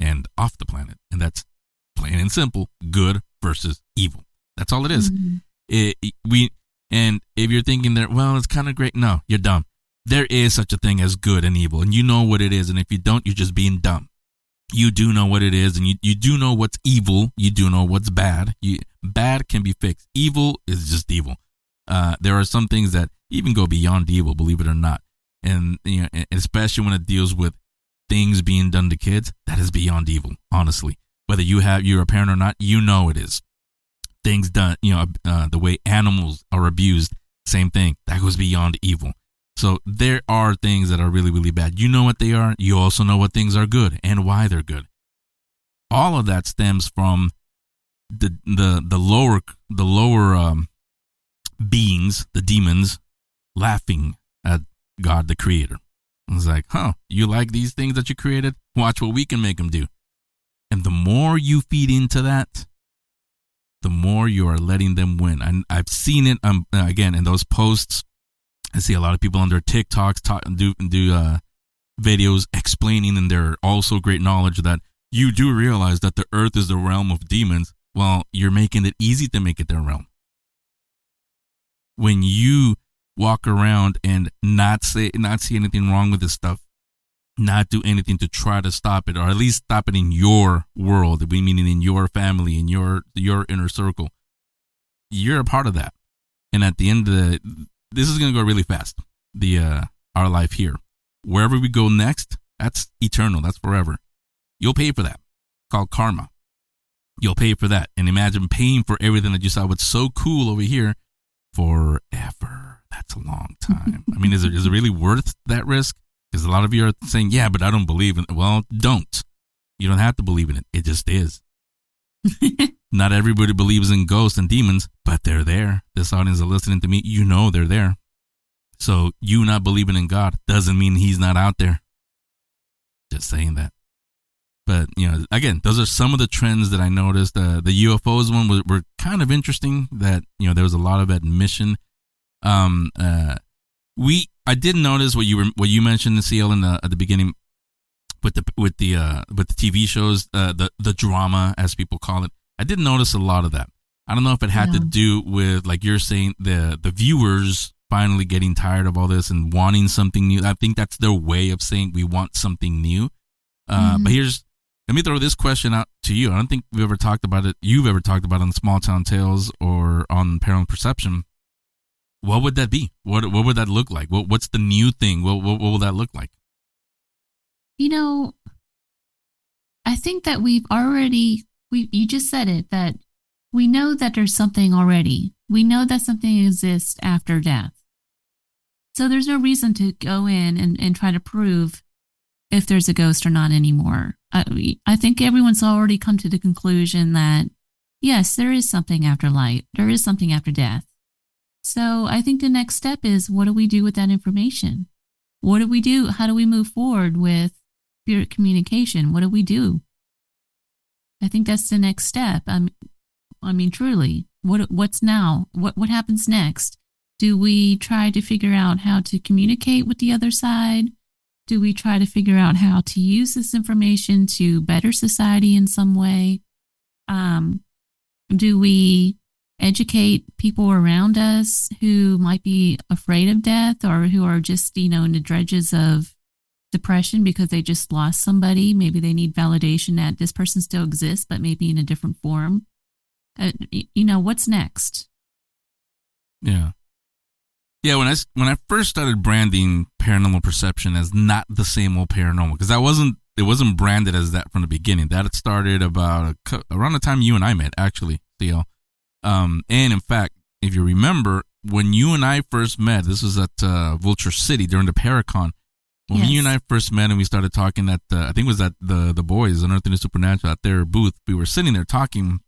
and off the planet, and that's plain and simple: good versus evil. That's all it is. Mhm. It, it- we and if you're thinking that, well, it's kind of great. No, you're dumb. There is such a thing as good and evil, and you know what it is. And if you don't, you're just being dumb. You do know what it is and you, you do know what's evil you do know what's bad. You bad can be fixed. Evil is just evil. Uh, there are some things that even go beyond evil believe it or not. And you know especially when it deals with things being done to kids that is beyond evil honestly. Whether you have you're a parent or not you know it is. Things done you know uh, the way animals are abused same thing. That goes beyond evil so there are things that are really, really bad. You know what they are. You also know what things are good and why they're good. All of that stems from the the the lower the lower um, beings, the demons, laughing at God, the Creator. It's like, huh? You like these things that you created? Watch what we can make them do. And the more you feed into that, the more you are letting them win. And I've seen it um, again in those posts I see a lot of people on their TikToks talk, do do uh, videos explaining in their also great knowledge that you do realize that the earth is the realm of demons. Well, you're making it easy to make it their realm. When you walk around and not say not see anything wrong with this stuff, not do anything to try to stop it, or at least stop it in your world, we mean in your family, in your your inner circle, you're a part of that. And at the end of the this is to go really fast. The uh, our life here, wherever we go next, that's eternal. That's forever. You'll pay for that. Called karma. You'll pay for that, and imagine paying for everything that you saw. What's so cool over here, forever. That's a long time. I mean, is it is it really worth that risk? Because a lot of you are saying, "Yeah, but I don't believe in." It. Well, don't. You don't have to believe in it. It just is. [LAUGHS] Not everybody believes in ghosts and demons, but they're there. This audience is listening to me, you know they're there. So you not believing in God doesn't mean he's not out there. Just saying that. But you know, again, those are some of the trends that I noticed. Uh, the UFOs one was, were kind of interesting. That you know there was a lot of admission. Um, uh, we I did notice what you were what you mentioned, CL, in the at the beginning with the with the uh, with the TV shows, uh, the the drama as people call it. I didn't notice a lot of that. I don't know if it had yeah. to do with like you're saying the the viewers finally getting tired of all this and wanting something new. I think that's their way of saying we want something new. Uh, mm-hmm. But here's let me throw this question out to you. I don't think we've ever talked about it. You've ever talked about it on Small Town Tales or on Paranormal Perception. What would that be? What what would that look like? What what's the new thing? What what, what will that look like? You know, I think that we've already we you just said it that we know that there's something already. We know that something exists after death. So there's no reason to go in and, and try to prove if there's a ghost or not anymore. I, I think everyone's already come to the conclusion that yes, there is something after life. There is something after death. So I think the next step is what do we do with that information? What do we do? How do we move forward with spirit communication? What do we do? I think that's the next step. I mean, I mean, truly, what what's now? What what happens next? Do we try to figure out how to communicate with the other side? Do we try to figure out how to use this information to better society in some way? Um, do we educate people around us who might be afraid of death or who are just, you know, in the dredges of depression because they just lost somebody. Maybe they need validation that this person still exists, but maybe in a different form. Uh, you know, what's next? Yeah. Yeah, when I when I first started branding paranormal perception as not the same old paranormal because I wasn't it wasn't branded as that from the beginning. That started about a, around the time you and I met, actually, Theo. Um, and in fact, if you remember, when you and I first met, this was at uh, Vulture City during the Paracon. When yes. you and I first met and we started talking at, uh, I think it was at the the boys, Unearthing the Supernatural, at their booth. We were sitting there talking.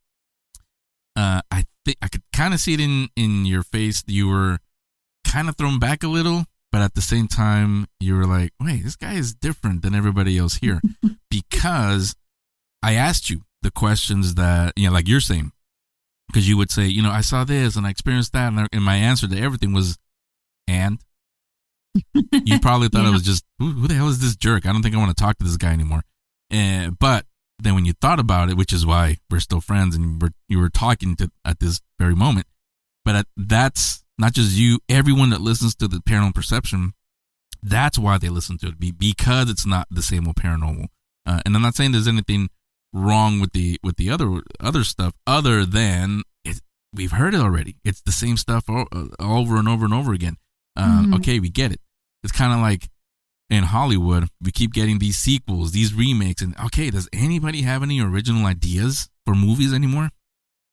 Uh, I think I could kind of see it in in your face. You were kind of thrown back a little, but at the same time, you were like, "Wait, this guy is different than everybody else here," [LAUGHS] because I asked you the questions that you know, like you're saying, because you would say, you know, I saw this and I experienced that, and, I, and my answer to everything was, "And." You probably thought yeah. I was just who, who, the hell is this jerk? I don't think I want to talk to this guy anymore. And but then when you thought about it, which is why we're still friends and we're, you were talking to at this very moment, but at, that's not just you. Everyone that listens to the paranormal perception, that's why they listen to it because it's not the same old paranormal. Uh, and I'm not saying there's anything wrong with the with the other other stuff, other than it, we've heard it already. It's the same stuff o- uh, over and over and over again. Um, Mhm. Okay, we get it. It's kind of like in Hollywood, we keep getting these sequels, these remakes, and okay, does anybody have any original ideas for movies anymore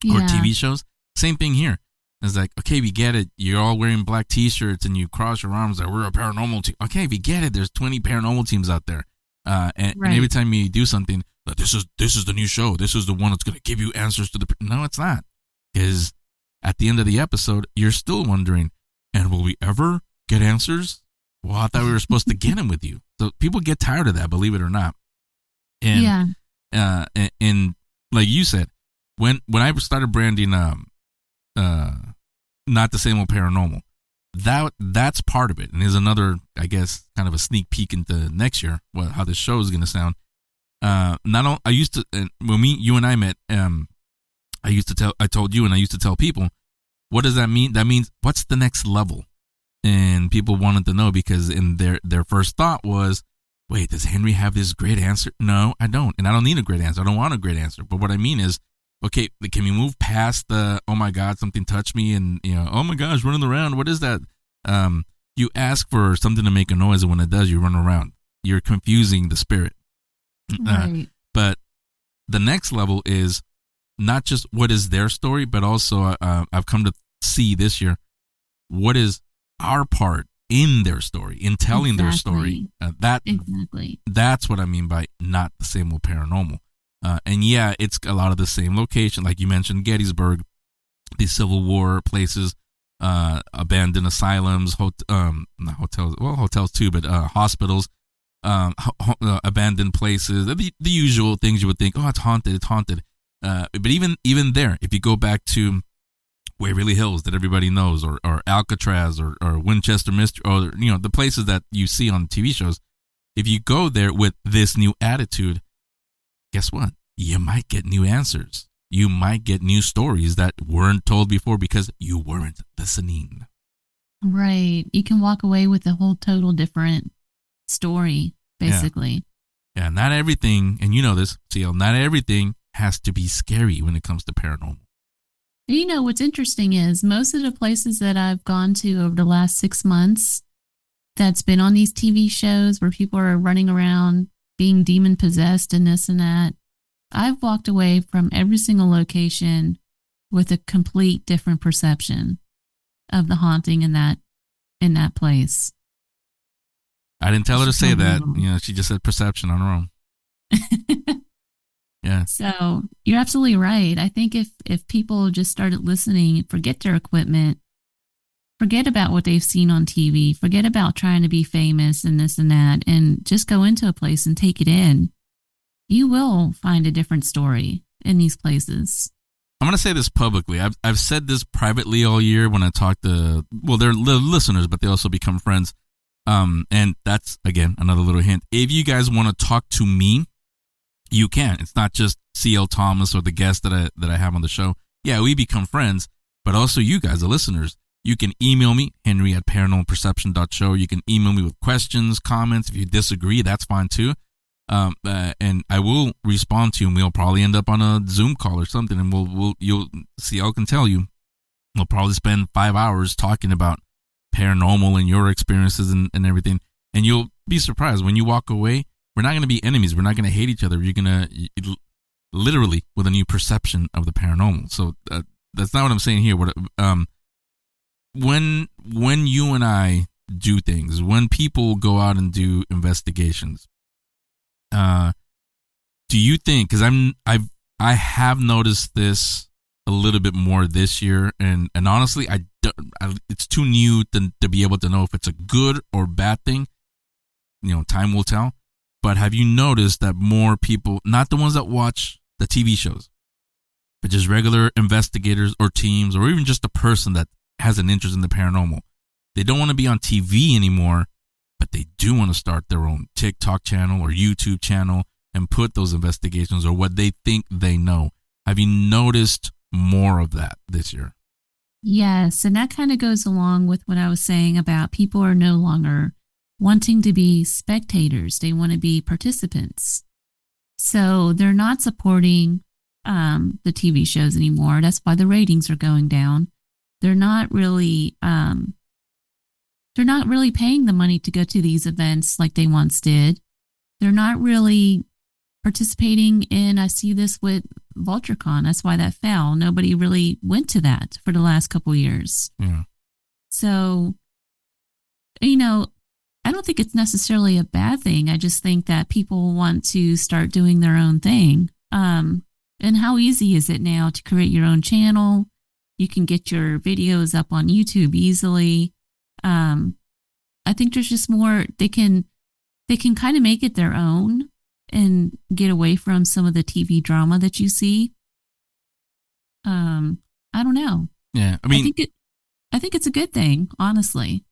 or TV shows? Same thing here. It's like, okay, we get it. You're all wearing black T-shirts and you cross your arms like we're a paranormal team. Okay, we get it. There's 20 paranormal teams out there, uh, and, and every time you do something, like, this is this is the new show. This is the one that's going to give you answers to the. No, it's not. Because at the end of the episode, you're still wondering, and will we ever get answers? Well, I thought we were supposed to get them with you. So people get tired of that, believe it or not. And yeah. uh, and, and like you said, when when I started branding um uh not the same old paranormal, that that's part of it, and is another I guess kind of a sneak peek into next year what how this show is going to sound. Uh, not all, I used to when me you and I met, um, I used to tell I told you and I used to tell people, what does that mean? That means what's the next level? And people wanted to know because in their their first thought was, wait, does Henry have this great answer? No, I don't. And I don't need a great answer. I don't want a great answer. But what I mean is, okay, can we move past the, oh my God, something touched me and, you know, oh my gosh, running around. What is that? Um, you ask for something to make a noise and when it does, you run around. You're confusing the spirit. Uh, Right. but the next level is not just what is their story, but also uh, I've come to see this year what is our part in their story, in telling their story. Uh, that Exactly. that's what I mean by not the same old paranormal. Uh, and yeah, it's a lot of the same location, like you mentioned, Gettysburg, the Civil War places, uh, abandoned asylums, hot- um, not hotels, well, hotels too, but uh, hospitals, um, ho- ho- uh, abandoned places, the, the usual things you would think, oh, it's haunted, it's haunted. Uh, but even even there, if you go back to Waverly Hills that everybody knows, or, or Alcatraz, or, or Winchester Mystery, or you know the places that you see on TV shows, if you go there with this new attitude, guess what? You might get new answers. You might get new stories that weren't told before because you weren't listening. Right. You can walk away with a whole total different story, Yeah. basically. Yeah, not everything, and you know this, CL, not everything has to be scary when it comes to paranormal. You know, what's interesting is most of the places that I've gone to over the last six months that's been on these TV shows where people are running around being demon possessed and this and that, I've walked away from every single location with a complete different perception of the haunting in that in that place. I didn't tell her to say that. You know, she just said perception on her own. Yeah. So you're absolutely right. I think if if people just started listening, forget their equipment, forget about what they've seen on TV, forget about trying to be famous and this and that, and just go into a place and take it in, you will find a different story in these places. I'm going to say this publicly. I've, I've said this privately all year when I talk to, well, they're li- listeners, but they also become friends. Um, and that's, again, another little hint. If you guys want to talk to me, you can. It's not just CL Thomas or the guest that I, that I have on the show. Yeah, we become friends, but also you guys, the listeners. You can email me, henry at paranormalperception.show. You can email me with questions, comments. If you disagree, that's fine too. Um, uh, and I will respond to you, and we'll probably end up on a Zoom call or something, and we'll, we'll, you'll see. I can tell you, we'll probably spend five hours talking about paranormal and your experiences and, and everything, and you'll be surprised when you walk away. We're not going to be enemies. We're not going to hate each other. You're going to literally with a new perception of the paranormal. So uh, that's not what I'm saying here. What um, when when you and I do things, when people go out and do investigations, uh, do you think? Because I'm I've I have noticed this a little bit more this year, and and honestly, I, I it's too new to to be able to know if it's a good or bad thing. You know, time will tell. But have you noticed that more people, not the ones that watch the TV shows, but just regular investigators or teams, or even just a person that has an interest in the paranormal, they don't want to be on TV anymore, but they do want to start their own TikTok channel or YouTube channel and put those investigations or what they think they know. Have you noticed more of that this year? Yes, and that kind of goes along with what I was saying about people are no longer wanting to be spectators. They want to be participants. So they're not supporting um, the TV shows anymore. That's why the ratings are going down. They're not really um, they're not really paying the money to go to these events like they once did. They're not really participating in. I see this with VultureCon. That's why that fell. Nobody really went to that for the last couple years. Yeah. So, you know, I don't think it's necessarily a bad thing. I just think that people want to start doing their own thing. Um, and how easy is it now to create your own channel? You can get your videos up on YouTube easily. Um, I think there's just more they can they can kind of make it their own and get away from some of the TV drama that you see. Um, I don't know. Yeah, I mean, I think it, I think it's a good thing, honestly.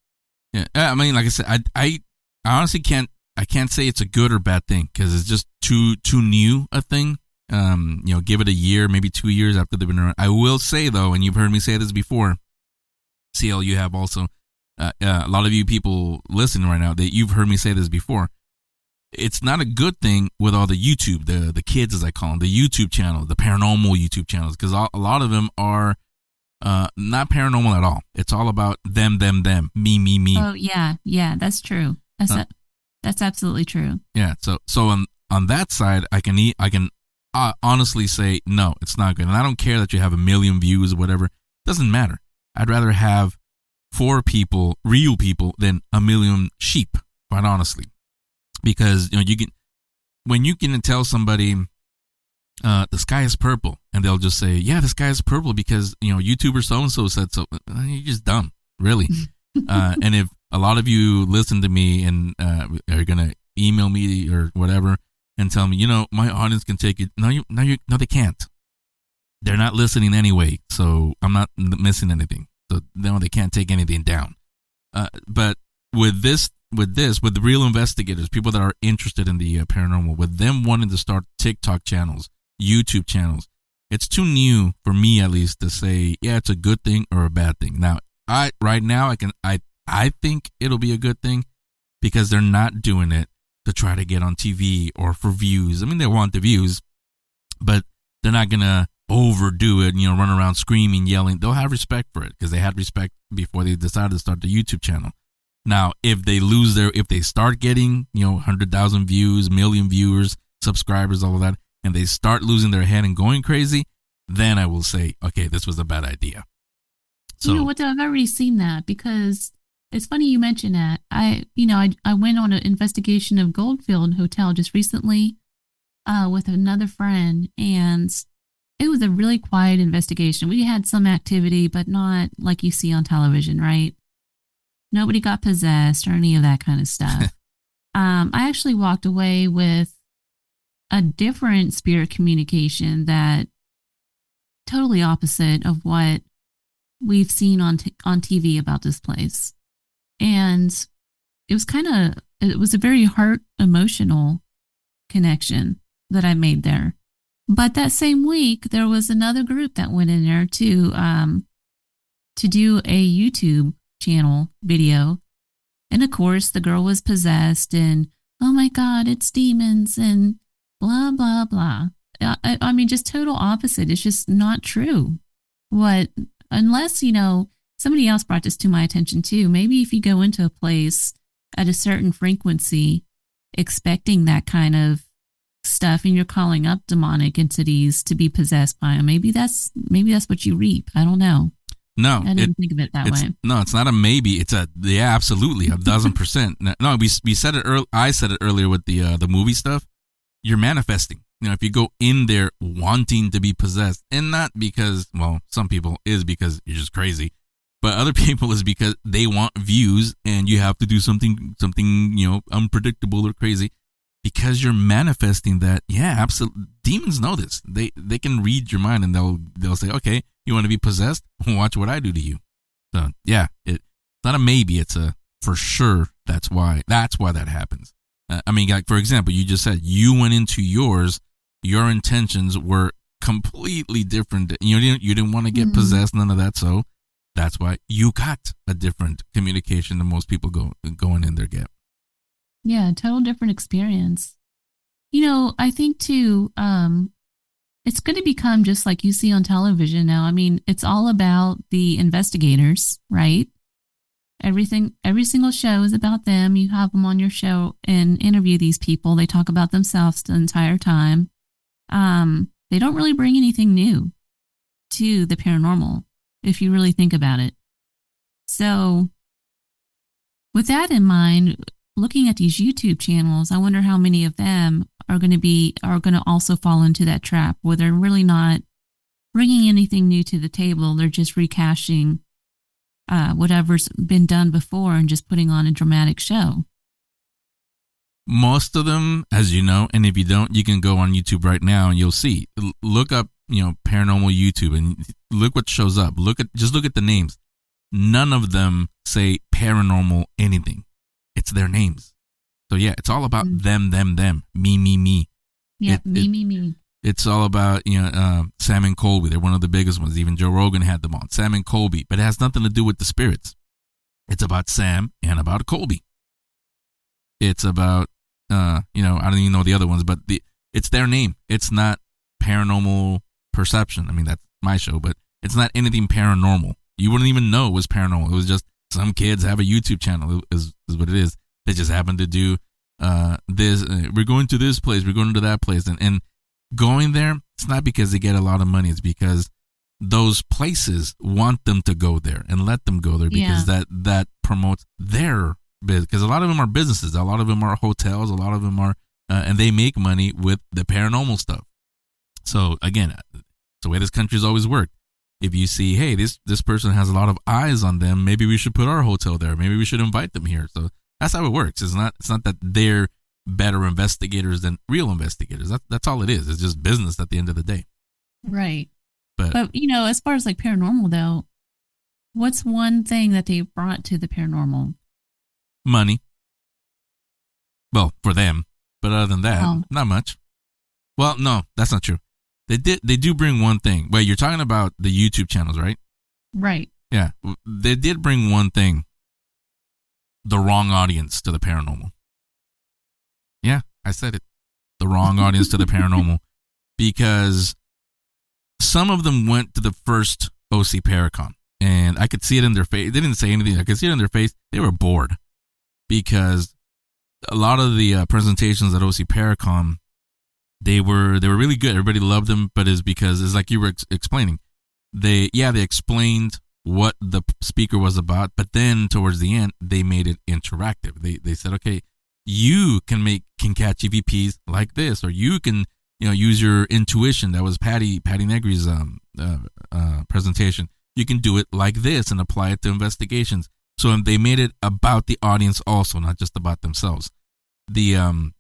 Yeah, I mean, like I said, I, I, I honestly can't, I can't say it's a good or bad thing because it's just too, too new a thing. Um, you know, give it a year, maybe two years after they've been around. I will say though, and you've heard me say this before, CL, you have also, uh, uh, a lot of you people listening right now that you've heard me say this before. It's not a good thing with all the YouTube, the the kids as I call them, the YouTube channel, the paranormal YouTube channels, because a lot of them are uh, not paranormal at all. It's all about them, them, them, me, me, me. Oh yeah, yeah, that's true. That's uh, a, that's absolutely true. Yeah. So so on on that side, I can eat, I can uh, honestly say no, it's not good, and I don't care that you have a million views or whatever. It doesn't matter. I'd rather have four people, real people, than a million sheep. Quite honestly, because you know you can when you can tell somebody uh, the sky is purple, and they'll just say, "Yeah, the sky is purple because you know YouTuber so and so said so." Uh, you're just dumb, really. [LAUGHS] uh, and if a lot of you listen to me and uh, are gonna email me or whatever and tell me, you know, my audience can take it. No, you, no, you, no, they can't. They're not listening anyway, so I'm not missing anything. So no, they can't take anything down. Uh, but with this, with this, with the real investigators, people that are interested in the uh, paranormal, with them wanting to start TikTok channels, YouTube channels. It's too new for me at least to say, yeah, it's a good thing or a bad thing. Now, I right now I can I I think it'll be a good thing because they're not doing it to try to get on TV or for views. I mean, they want the views, but they're not gonna overdo it. You know, run around screaming, yelling. They'll have respect for it because they had respect before they decided to start the YouTube channel. Now, if they lose their, if they start getting, you know, hundred thousand views, million viewers, subscribers, all of that, and they start losing their head and going crazy, then I will say, okay, this was a bad idea. So, you know what? I've already seen that because it's funny you mention that. I, you know, I, I went on an investigation of Goldfield Hotel just recently uh, with another friend, and it was a really quiet investigation. We had some activity, but not like you see on television, right? Nobody got possessed or any of that kind of stuff. [LAUGHS] um, I actually walked away with a different spirit communication that totally opposite of what we've seen on t- on TV about this place. And it was kind of it was a very heart emotional connection that I made there. But that same week there was another group that went in there to um to do a YouTube channel video. And of course the girl was possessed and oh my god, it's demons and blah, blah, blah. I, I mean, just total opposite. It's just not true. What, unless, you know, somebody else brought this to my attention too. Maybe if you go into a place at a certain frequency, expecting that kind of stuff and you're calling up demonic entities to be possessed by them, maybe that's, maybe that's what you reap. I don't know. No, I didn't it, think of it that way. No, it's not a maybe. It's a yeah, absolutely, a dozen percent. No, we we said it early. I said it earlier with the uh, the movie stuff you're manifesting. You know, if you go in there wanting to be possessed, and not because, well, some people is because you're just crazy, but other [LAUGHS] people is because they want views and you have to do something, something, you know, unpredictable or crazy because you're manifesting that. Yeah, absolutely. Demons know this. They, they can read your mind and they'll, they'll say, okay, you want to be possessed? [LAUGHS] Watch what I do to you. So yeah, it, it's not a maybe. It's a for sure. That's why, that's why that happens. Uh, I mean, like for example, you just said you went into yours. Your intentions were completely different. You didn't you didn't want to get mm-hmm. possessed, none of that. So that's why you got a different communication than most people go going in there get. Yeah, total different experience. You know, I think too, um, it's going to become just like you see on television now. I mean, it's all about the investigators, right? Everything, every single show is about them. You have them on your show and interview these people. They talk about themselves the entire time. Um, they don't really bring anything new to the paranormal, if you really think about it. So, with that in mind, looking at these YouTube channels, I wonder how many of them are going to be are going to also fall into that trap where they're really not bringing anything new to the table. They're just recashing uh, whatever's been done before and just putting on a dramatic show. Most of them, as you know, and if you don't, you can go on YouTube right now and you'll see. Look up, you know, paranormal YouTube and look what shows up. Look at just look at the names. None of them say paranormal anything. It's their names. So yeah, it's all about mm. them, them, them, me, me, me. Yeah, it, me, it, me, me. It's all about you know uh, Sam and Colby. They're one of the biggest ones. Even Joe Rogan had them on. Sam and Colby, but it has nothing to do with the spirits. It's about Sam and about Colby. It's about uh, you know I don't even know the other ones, but the it's their name. It's not paranormal perception. I mean that's my show, but it's not anything paranormal. You wouldn't even know it was paranormal. It was just some kids have a YouTube channel. Is is what it is. They just happen to do uh, this. Uh, we're going to this place. We're going to that place, and and going there. It's not because they get a lot of money. It's because those places want them to go there and let them go there because yeah. that that promotes their business. Because a lot of them are businesses. A lot of them are hotels. A lot of them are, uh, and they make money with the paranormal stuff. So again, it's the way this country's always worked. If you see, hey, this this person has a lot of eyes on them, maybe we should put our hotel there. Maybe we should invite them here. So that's how it works. It's not it's not that they're better investigators than real investigators. That, that's all it is. It's just business at the end of the day. Right. But, but you know, as far as like paranormal though, what's one thing that they brought to the paranormal? Money. Well, for them. But other than that, oh. not much. Well, no, that's not true. They did they do bring one thing. Wait, you're talking about the YouTube channels, right? Right. Yeah. They did bring one thing the wrong audience to the paranormal. I said it. The wrong audience to the paranormal [LAUGHS] because some of them went to the first OC Paracon and I could see it in their face. They didn't say anything. I could see it in their face. They were bored because a lot of the uh, presentations at OC Paracon, they were they were really good. Everybody loved them, but it's because it's like you were ex- explaining. They yeah they explained what the speaker was about, but then towards the end they made it interactive. They they said, okay, you can make can catch EVPs like this, or you can you know use your intuition. That was Patti Patti Negri's um uh, uh, presentation. You can do it like this and apply it to investigations. So they made it about the audience also, not just about themselves. The um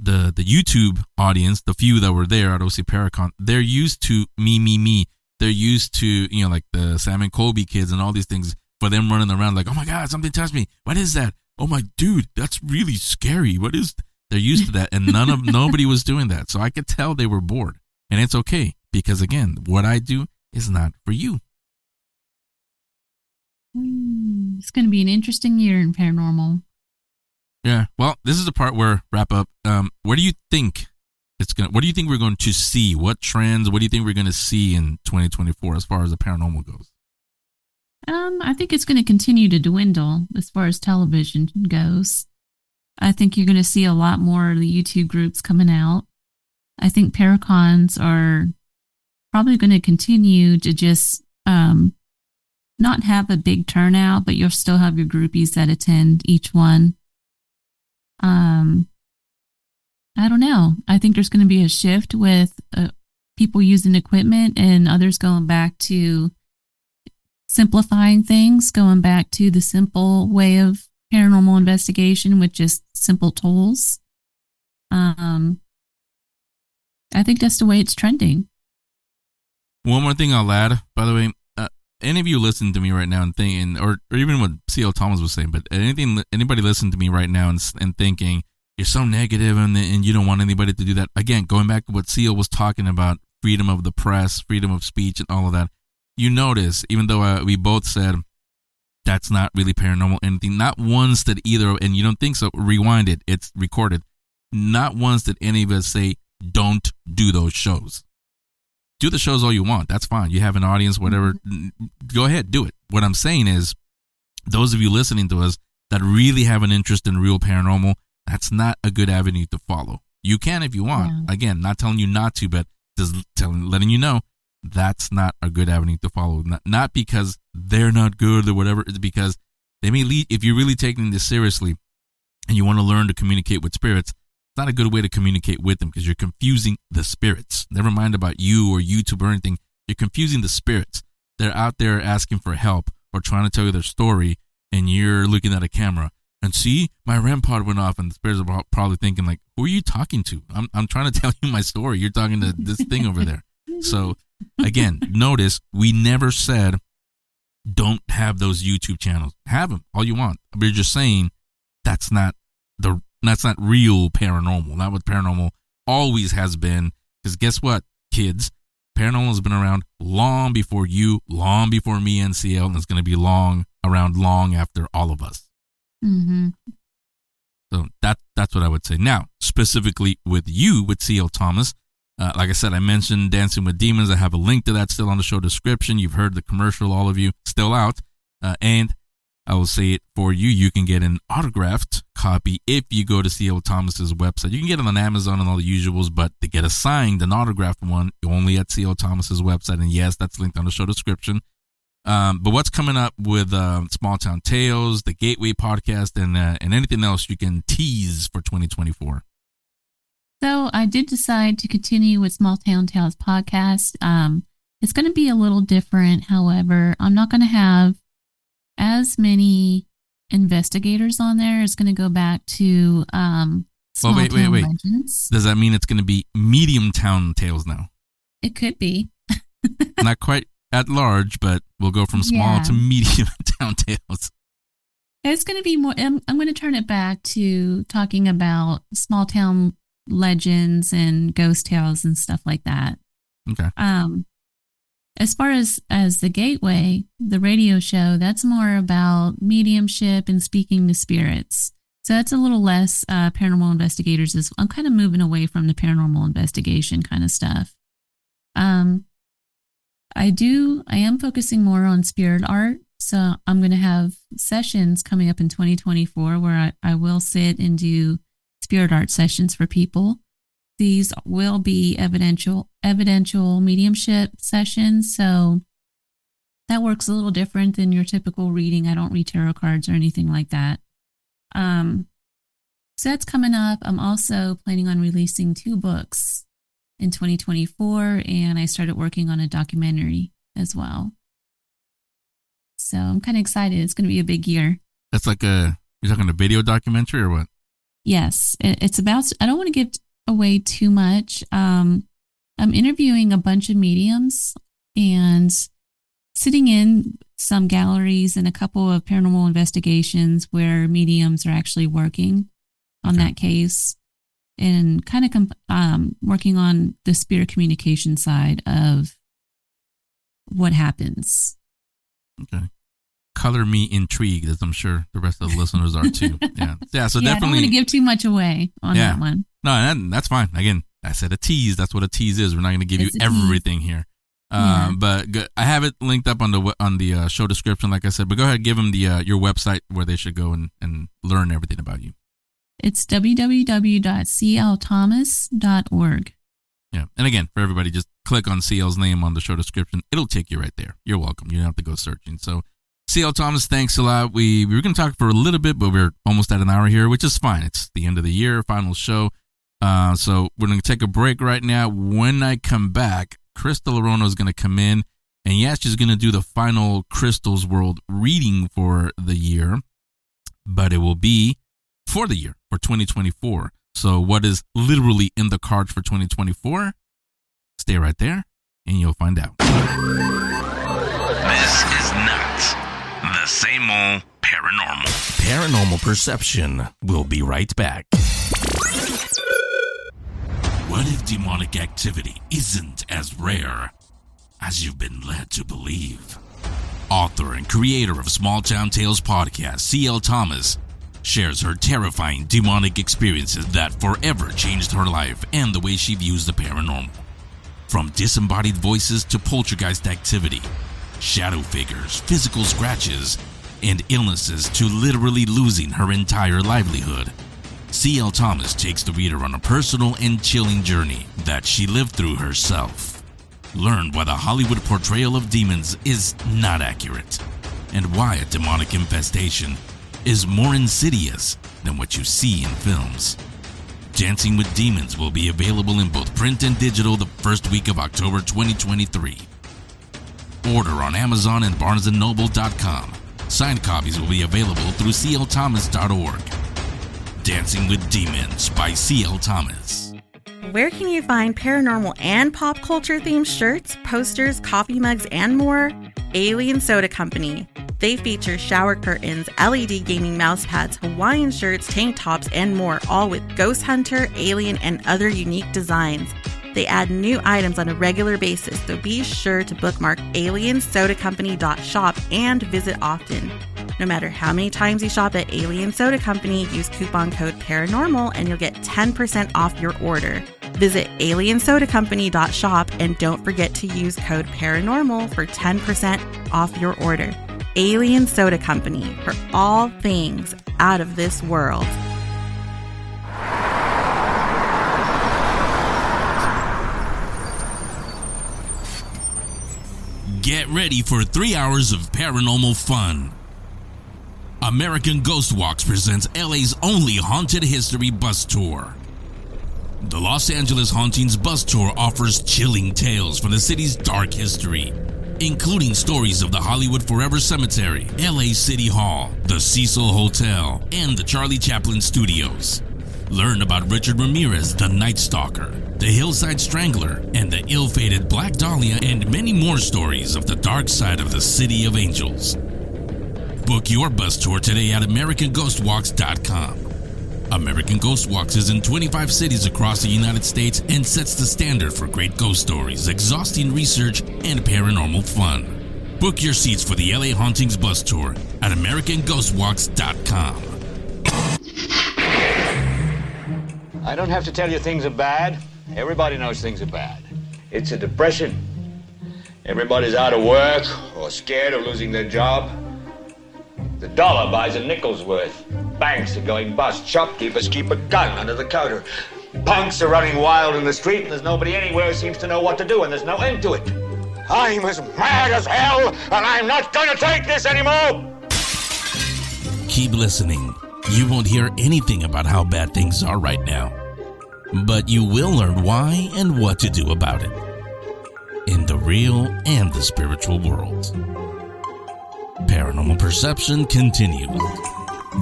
the the YouTube audience, the few that were there at OC Paracon, they're used to me me me they're used to you know like the Sam and Colby kids and all these things for them running around like oh my god something touched me what is that oh my dude that's really scary what is they're used to that and none of [LAUGHS] nobody was doing that so I could tell they were bored and it's okay because again what I do is not for you. Hmm, it's going to be an interesting year in paranormal. Yeah. Well, this is the part where wrap up. Um, where do you think it's going? to what do you think we're going to see? What trends, what do you think we're going to see in 2024 as far as the paranormal goes? Um, I think it's going to continue to dwindle as far as television goes. I think you're going to see a lot more of the YouTube groups coming out. I think Paracons are probably going to continue to just um, not have a big turnout, but you'll still have your groupies that attend each one. Um, I don't know. I think there's going to be a shift with uh, people using equipment and others going back to simplifying things, going back to the simple way of paranormal investigation with just simple tools. Um, I think that's the way it's trending. One more thing I'll add, by the way, uh, any of you listen to me right now and thinking, or, or even what C.L. Thomas was saying, but anything, anybody listen to me right now and, and thinking, you're so negative and, and you don't want anybody to do that. Again, going back to what CL was talking about, freedom of the press, freedom of speech, and all of that. You notice, even though uh, we both said that's not really paranormal anything, not once that either, and you don't think so, rewind it, it's recorded. not once did any of us say don't do those shows. Do the shows all you want. That's fine. You have an audience, whatever. Go ahead, do it. What I'm saying is, those of you listening to us that really have an interest in real paranormal, that's not a good avenue to follow. You can if you want. Yeah. Again, not telling you not to, but just telling, letting you know that's not a good avenue to follow. Not, not because they're not good or whatever. It's because they may lead. If you're really taking this seriously and you want to learn to communicate with spirits, it's not a good way to communicate with them because you're confusing the spirits. Never mind about you or YouTube or anything. You're confusing the spirits. They're out there asking for help or trying to tell you their story, and you're looking at a camera and see my REM pod went off, and the spirits are probably thinking like, "Who are you talking to? I'm I'm trying to [LAUGHS] tell you my story. You're talking to this thing over there." So again, [LAUGHS] notice we never said don't have those YouTube channels. Have them all you want. We're just saying that's not the that's not real paranormal. Not what paranormal always has been. Because guess what, kids? Paranormal has been around long before you, long before me, and CL, and it's going to be long around long after all of us. Mm-hmm. So that that's what I would say. Now, specifically with you, with CL Thomas, uh, like I said, I mentioned Dancing with Demons. I have a link to that still on the show description. You've heard the commercial, all of you, still out. Uh, and I will say it for you. You can get an autographed copy if you go to CL Thomas's website. You can get it on Amazon and all the usuals, but to get a signed, an autographed one, only at CL Thomas's website. And yes, that's linked on the show description. Um, but what's coming up with uh, Small Town Tales, the Gateway podcast, and uh, and anything else you can tease for 2024? So I did decide to continue with Small Town Tales podcast. Um, it's going to be a little different. However, I'm not going to have as many investigators on there. It's going to go back to um, Small Well, wait, wait, Town wait. Legends. Does that mean it's going to be medium town tales now? It could be. [LAUGHS] Not quite at large, but we'll go from small Yeah. to medium [LAUGHS] town tales. It's going to be more. I'm, I'm going to turn it back to talking about small town legends and ghost tales and stuff like that. Okay. Um, as far as as the gateway, the radio show, that's more about mediumship and speaking to spirits. So that's a little less uh, paranormal investigators. Is I'm kind of moving away from the paranormal investigation kind of stuff. Um, I do. I am focusing more on spirit art. So I'm going to have sessions coming up in 2024 where I, I will sit and do spirit art sessions for people. These will be evidential evidential mediumship sessions. So that works a little different than your typical reading. I don't read tarot cards or anything like that. Um, so that's coming up. I'm also planning on releasing two books in 2024, and I started working on a documentary as well. So I'm kind of excited. It's going to be a big year. That's like a you're talking a video documentary or what? Yes, it- it's about. I don't want to give away too much. Um, I'm interviewing a bunch of mediums and sitting in some galleries and a couple of paranormal investigations where mediums are actually working on Okay. that case and kind of com- um, working on the spirit communication side of what happens. Okay. Color me intrigued, as I'm sure the rest of the listeners are too. [LAUGHS] Yeah. Yeah. So yeah, I don't want to give too much away on Yeah. that one. No, that, that's fine. Again, I said a tease. That's what a tease is. We're not going to give It's you a tease. everything here. Yeah. Uh, but go- I have it linked up on the on the uh, show description, like I said. But go ahead, give them the uh, your website where they should go and, and learn everything about you. It's www.clthomas.org. Yeah. And again, for everybody, just click on CL's name on the show description. It'll take you right there. You're welcome. You don't have to go searching. So, CL Thomas, thanks a lot. We, we were going to talk for a little bit, but we're almost at an hour here, which is fine. It's the end of the year, final show. Uh, so, we're going to take a break right now. When I come back, Crystal Orona is going to come in, and yes, she's going to do the final Crystal's World reading for the year, but it will be for the year, for 2024. So, what is literally in the cards for 2024? Stay right there and you'll find out. This is not the same old paranormal. Paranormal Perception We'll be right back. What if demonic activity isn't as rare as you've been led to believe? Author and creator of Small Town Tales podcast, C.L. Thomas, shares her terrifying demonic experiences that forever changed her life and the way she views the paranormal. From disembodied voices to poltergeist activity, shadow figures, physical scratches, and illnesses to literally losing her entire livelihood. C.L. Thomas takes the reader on a personal and chilling journey that she lived through herself. Learn why the Hollywood portrayal of demons is not accurate, and why a demonic infestation is more insidious than what you see in films. Dancing with Demons will be available in both print and digital the first week of October 2023. Order on Amazon and BarnesandNoble.com. Signed copies will be available through clthomas.org. Dancing with Demons by C.L. Thomas. Where can you find paranormal and pop culture themed shirts, posters, coffee mugs, and more? Alien Soda Company. They feature shower curtains, LED gaming mouse pads, Hawaiian shirts, tank tops, and more, all with Ghost Hunter, Alien, and other unique designs. They add new items on a regular basis, so be sure to bookmark aliensodacompany.shop and visit often. No matter how many times you shop at Alien Soda Company, use coupon code PARANORMAL and you'll get 10% off your order. Visit aliensodacompany.shop and don't forget to use code PARANORMAL for 10% off your order. Alien Soda Company for all things out of this world. Get ready for three hours of paranormal fun. American Ghost Walks presents LA's only haunted history bus tour. The Los Angeles Hauntings bus tour offers chilling tales from the city's dark history, including stories of the Hollywood Forever Cemetery, LA City Hall, the Cecil Hotel, and the Charlie Chaplin Studios. Learn about Richard Ramirez, the Night Stalker, the Hillside Strangler, and the ill fated Black Dahlia, and many more stories of the dark side of the City of Angels. Book your bus tour today at AmericanGhostWalks.com. American Ghost Walks is in 25 cities across the United States and sets the standard for great ghost stories, exhausting research, and paranormal fun. Book your seats for the LA Hauntings bus tour at AmericanGhostWalks.com. I don't have to tell you things are bad. Everybody knows things are bad. It's a depression. Everybody's out of work or scared of losing their job. The dollar buys a nickel's worth. Banks are going bust. Shopkeepers keep a gun under the counter. Punks are running wild in the street, and there's nobody anywhere who seems to know what to do, and there's no end to it. I'm as mad as hell, and I'm not gonna take this anymore! Keep listening. You won't hear anything about how bad things are right now, but you will learn why and what to do about it in the real and the spiritual world. Paranormal Perception continues.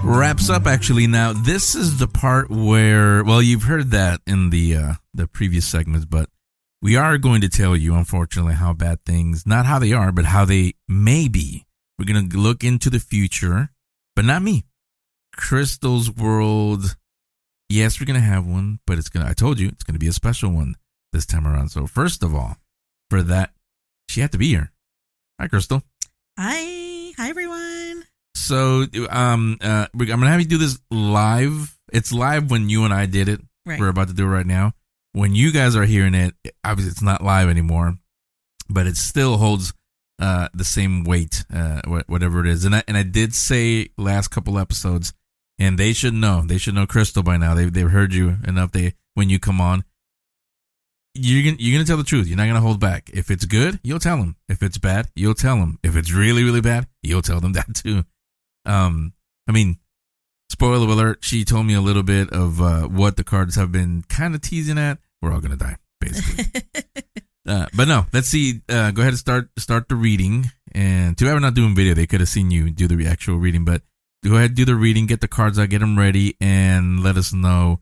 Wraps up actually now. This is the part where well you've heard that in the uh the previous segments, but we are going to tell you unfortunately how bad things not how they are, but how they may be. We're gonna look into the future, but not me. Crystal's World. Yes, we're gonna have one, but it's gonna I told you it's gonna be a special one this time around. So first of all, for that, she had to be here. Hi, Crystal. Hi, hi everyone. So, um, uh, I'm gonna have you do this live. It's live when you and I did it. Right. We're about to do it right now. When you guys are hearing it, obviously it's not live anymore, but it still holds uh the same weight, uh, whatever it is. And I and I did say last couple episodes, and they should know. They should know Crystal by now. They they've heard you enough. They when you come on, you're gonna you're gonna tell the truth. You're not gonna hold back. If it's good, you'll tell them. If it's bad, you'll tell them. If it's really really bad, you'll tell them [LAUGHS] that too. Um, I mean, spoiler alert. She told me a little bit of uh, what the cards have been kind of teasing at. We're all gonna die, basically. [LAUGHS] uh, but no, let's see. Uh, go ahead and start start the reading. And too bad we're not doing video. They could have seen you do the actual reading, but go ahead do the reading. Get the cards out, get them ready, and let us know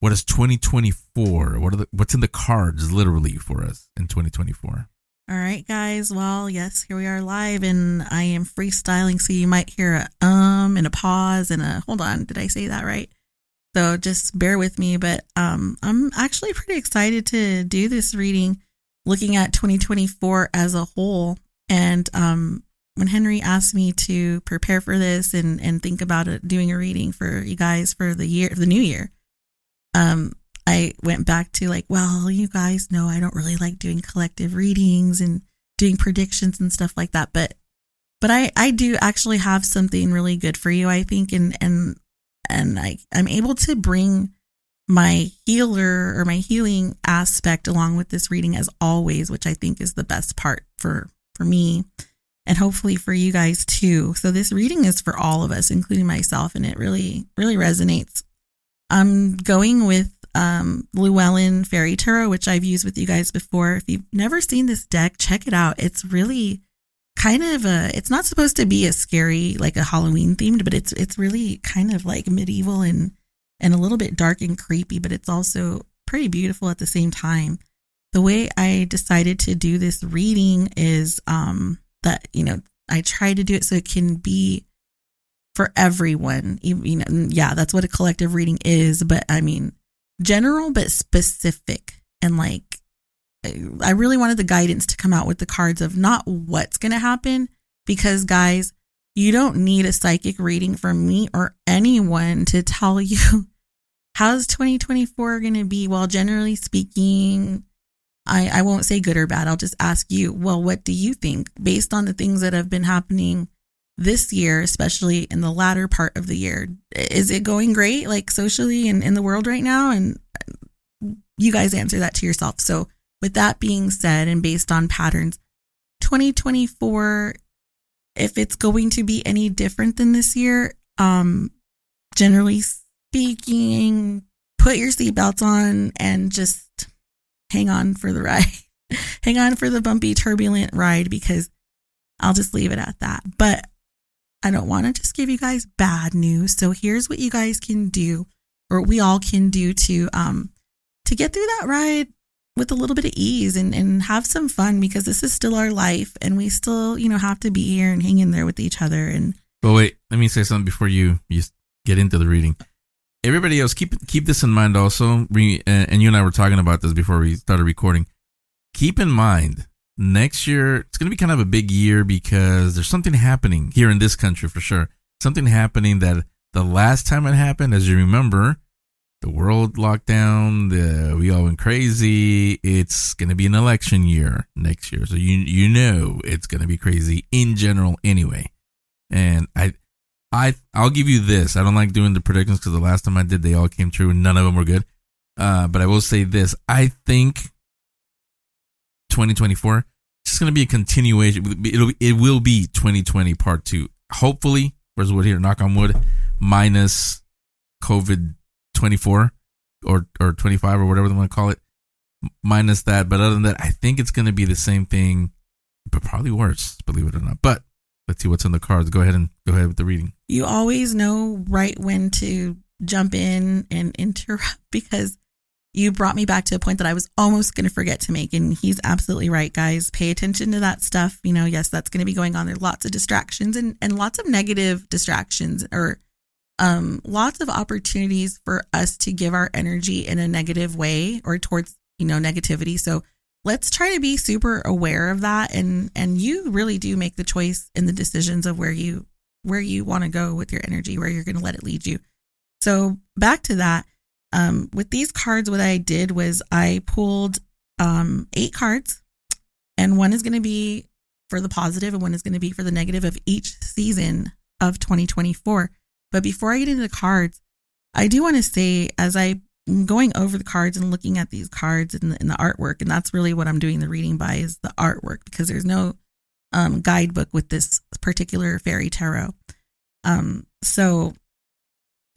what is 2024. What are the, what's in the cards literally for us in 2024. All right, guys. Well, yes, here we are live, and I am freestyling, so you might hear a um and a pause and a hold on. Did I say that right? So just bear with me. But um, I'm actually pretty excited to do this reading, looking at 2024 as a whole. And um, when Henry asked me to prepare for this and and think about it, doing a reading for you guys for the year the new year, um, I went back to like, well, you guys know I don't really like doing collective readings and doing predictions and stuff like that, but but I I do actually have something really good for you, I think, and and and I I'm able to bring my healer or my healing aspect along with this reading as always, which I think is the best part for for me and hopefully for you guys too. So this reading is for all of us, including myself, and it really really resonates. I'm going with um, Llewellyn Fairy Tarot, which I've used with you guys before. If you've never seen this deck, check it out. It's really kind of a. It's not supposed to be a scary like a Halloween themed, but it's it's really kind of like medieval and and a little bit dark and creepy, but it's also pretty beautiful at the same time. The way I decided to do this reading is um that you know I try to do it so it can be for everyone. You know, mm, yeah, that's what a collective reading is, but I mean general but specific and like I really wanted the guidance to come out with the cards of not what's going to happen because guys, you don't need a psychic reading from me or anyone to tell [LAUGHS] you how's 2024 going to be. Well, generally speaking, I, I won't say good or bad. I'll just ask you, well, what do you think based on the things that have been happening this year, especially in the latter part of the year. Is it going great, like socially and in the world right now? And you guys answer that to yourself. So, with that being said, and based on patterns, 2024, if it's going to be any different than this year, um, generally speaking, put your seatbelts on and just hang on for the ride. [LAUGHS] hang on for the bumpy, turbulent ride because I'll just leave it at that. But I don't want to just give you guys bad news. So here's what you guys can do, or we all can do to um to get through that ride with a little bit of ease and, and have some fun because this is still our life and we still, you know, have to be here and hang in there with each other and But wait, let me say something before you you get into the reading. Everybody else keep keep this in mind also. And you and I were talking about this before we started recording. Keep in mind next year it's going to be kind of a big year because there's something happening here in this country for sure. Something happening that the last time it happened, as you remember, the world lockdown the we all went crazy. It's going to be an election year next year, so you you know it's going to be crazy in general anyway. And I I I'll give you this. I don't like doing the predictions because the last time I did, they all came true and none of them were good. Uh, but I will say this: I think 2024. It's just going to be a continuation. It'll it will be 2020 part two. Hopefully, where's wood here? Knock on wood. Minus COVID 24 or or 25 or whatever they want to call it. Minus that, but other than that, I think it's going to be the same thing, but probably worse. Believe it or not. But let's see what's in the cards. Go ahead and go ahead with the reading. You always know right when to jump in and interrupt [LAUGHS] because you brought me back to a point that I was almost going to forget to make. And he's absolutely right, guys. Pay attention to that stuff. You know, yes, that's going to be going on. There's lots of distractions and, and lots of negative distractions or um, lots of opportunities for us to give our energy in a negative way or towards, you know, negativity. So let's try to be super aware of that. And, and you really do make the choice in the decisions of where you, where you want to go with your energy, where you're going to let it lead you. So back to that um, with these cards, what I did was I pulled um, eight cards, and one is going to be for the positive and one is going to be for the negative of each season of 2024. But before I get into the cards, I do want to say, as I'm going over the cards and looking at these cards and the, and the artwork, and that's really what I'm doing the reading by is the artwork because there's no um, guidebook with this particular fairy tarot. Um, so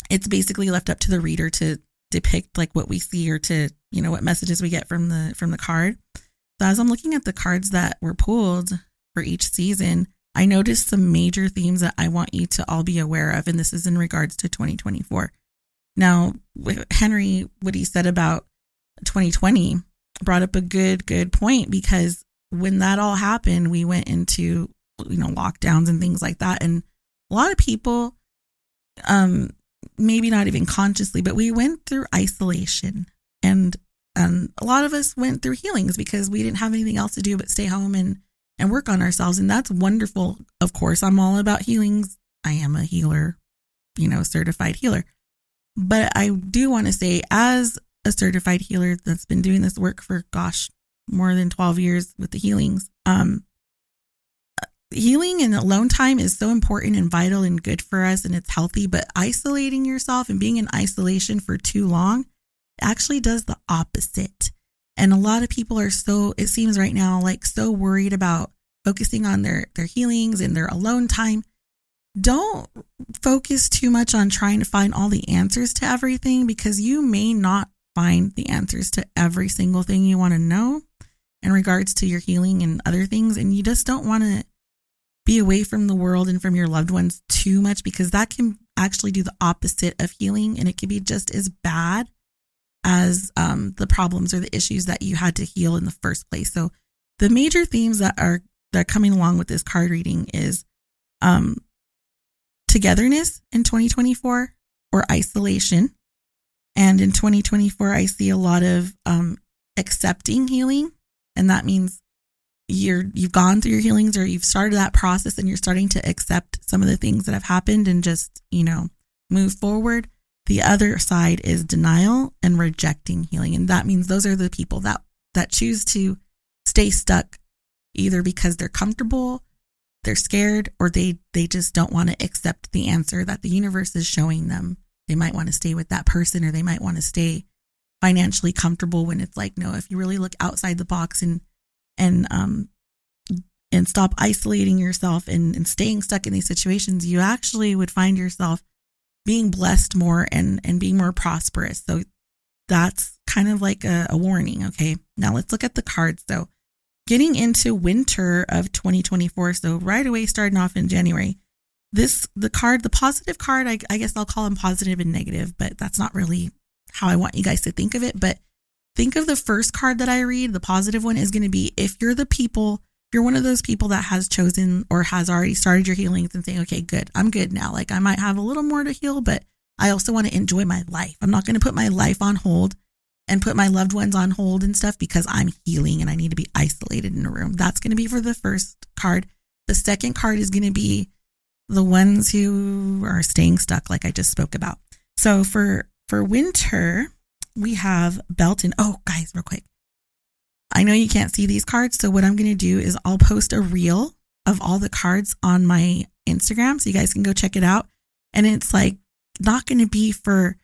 it's basically left up to the reader to depict like what we see or to you know what messages we get from the from the card so as i'm looking at the cards that were pulled for each season i noticed some major themes that i want you to all be aware of and this is in regards to 2024 now henry what he said about 2020 brought up a good good point because when that all happened we went into you know lockdowns and things like that and a lot of people um maybe not even consciously, but we went through isolation and and a lot of us went through healings because we didn't have anything else to do but stay home and and work on ourselves. And that's wonderful. Of course, I'm all about healings. I am a healer, you know, certified healer. But I do want to say, as a certified healer that's been doing this work for, gosh, more than 12 years with the healings, um, healing and alone time is so important and vital and good for us and it's healthy. But isolating yourself and being in isolation for too long actually does the opposite. And a lot of people are so, it seems right now, like so worried about focusing on their, their healings and their alone time. Don't focus too much on trying to find all the answers to everything because you may not find the answers to every single thing you want to know in regards to your healing and other things. And you just don't want to be away from the world and from your loved ones too much because that can actually do the opposite of healing and it can be just as bad as um, the problems or the issues that you had to heal in the first place. So the major themes that are that are coming along with this card reading is um, togetherness in 2024 or isolation. And in 2024, I see a lot of um, accepting healing. And that means you're you've gone through your healings or you've started that process and you're starting to accept some of the things that have happened and just, you know, move forward. The other side is denial and rejecting healing. And that means those are the people that that choose to stay stuck either because they're comfortable, they're scared, or they they just don't want to accept the answer that the universe is showing them. They might want to stay with that person or they might want to stay financially comfortable when it's like, no, if you really look outside the box and and um and stop isolating yourself and, and staying stuck in these situations, you actually would find yourself being blessed more and and being more prosperous. So that's kind of like a, a warning. Okay. Now let's look at the cards. So getting into winter of 2024. So right away, starting off in January, this the card, the positive card, I, I guess I'll call them positive and negative, but that's not really how I want you guys to think of it. But think of the first card that I read. The positive one is going to be if you're the people if you're one of those people that has chosen or has already started your healings and saying, okay, good, I'm good now. Like I might have a little more to heal, but I also want to enjoy my life. I'm not going to put my life on hold and put my loved ones on hold and stuff because I'm healing and I need to be isolated in a room. That's going to be for the first card. The second card is going to be the ones who are staying stuck, like I just spoke about. So for for winter, we have Beltane. Oh, guys, real quick. I know you can't see these cards. So what I'm going to do is I'll post a reel of all the cards on my Instagram so you guys can go check it out. And it's like not going to be for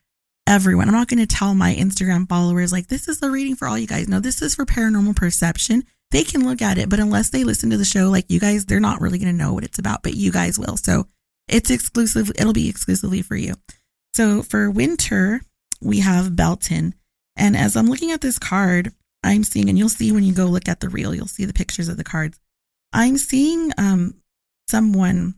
everyone. I'm not going to tell my Instagram followers like this is the reading for all you guys. No, this is for paranormal perception. They can look at it, but unless they listen to the show like you guys, they're not really going to know what it's about, but you guys will. So it's exclusive. It'll be exclusively for you. So for winter, we have Beltane. And as I'm looking at this card, I'm seeing, and you'll see when you go look at the reel, you'll see the pictures of the cards. I'm seeing um, someone,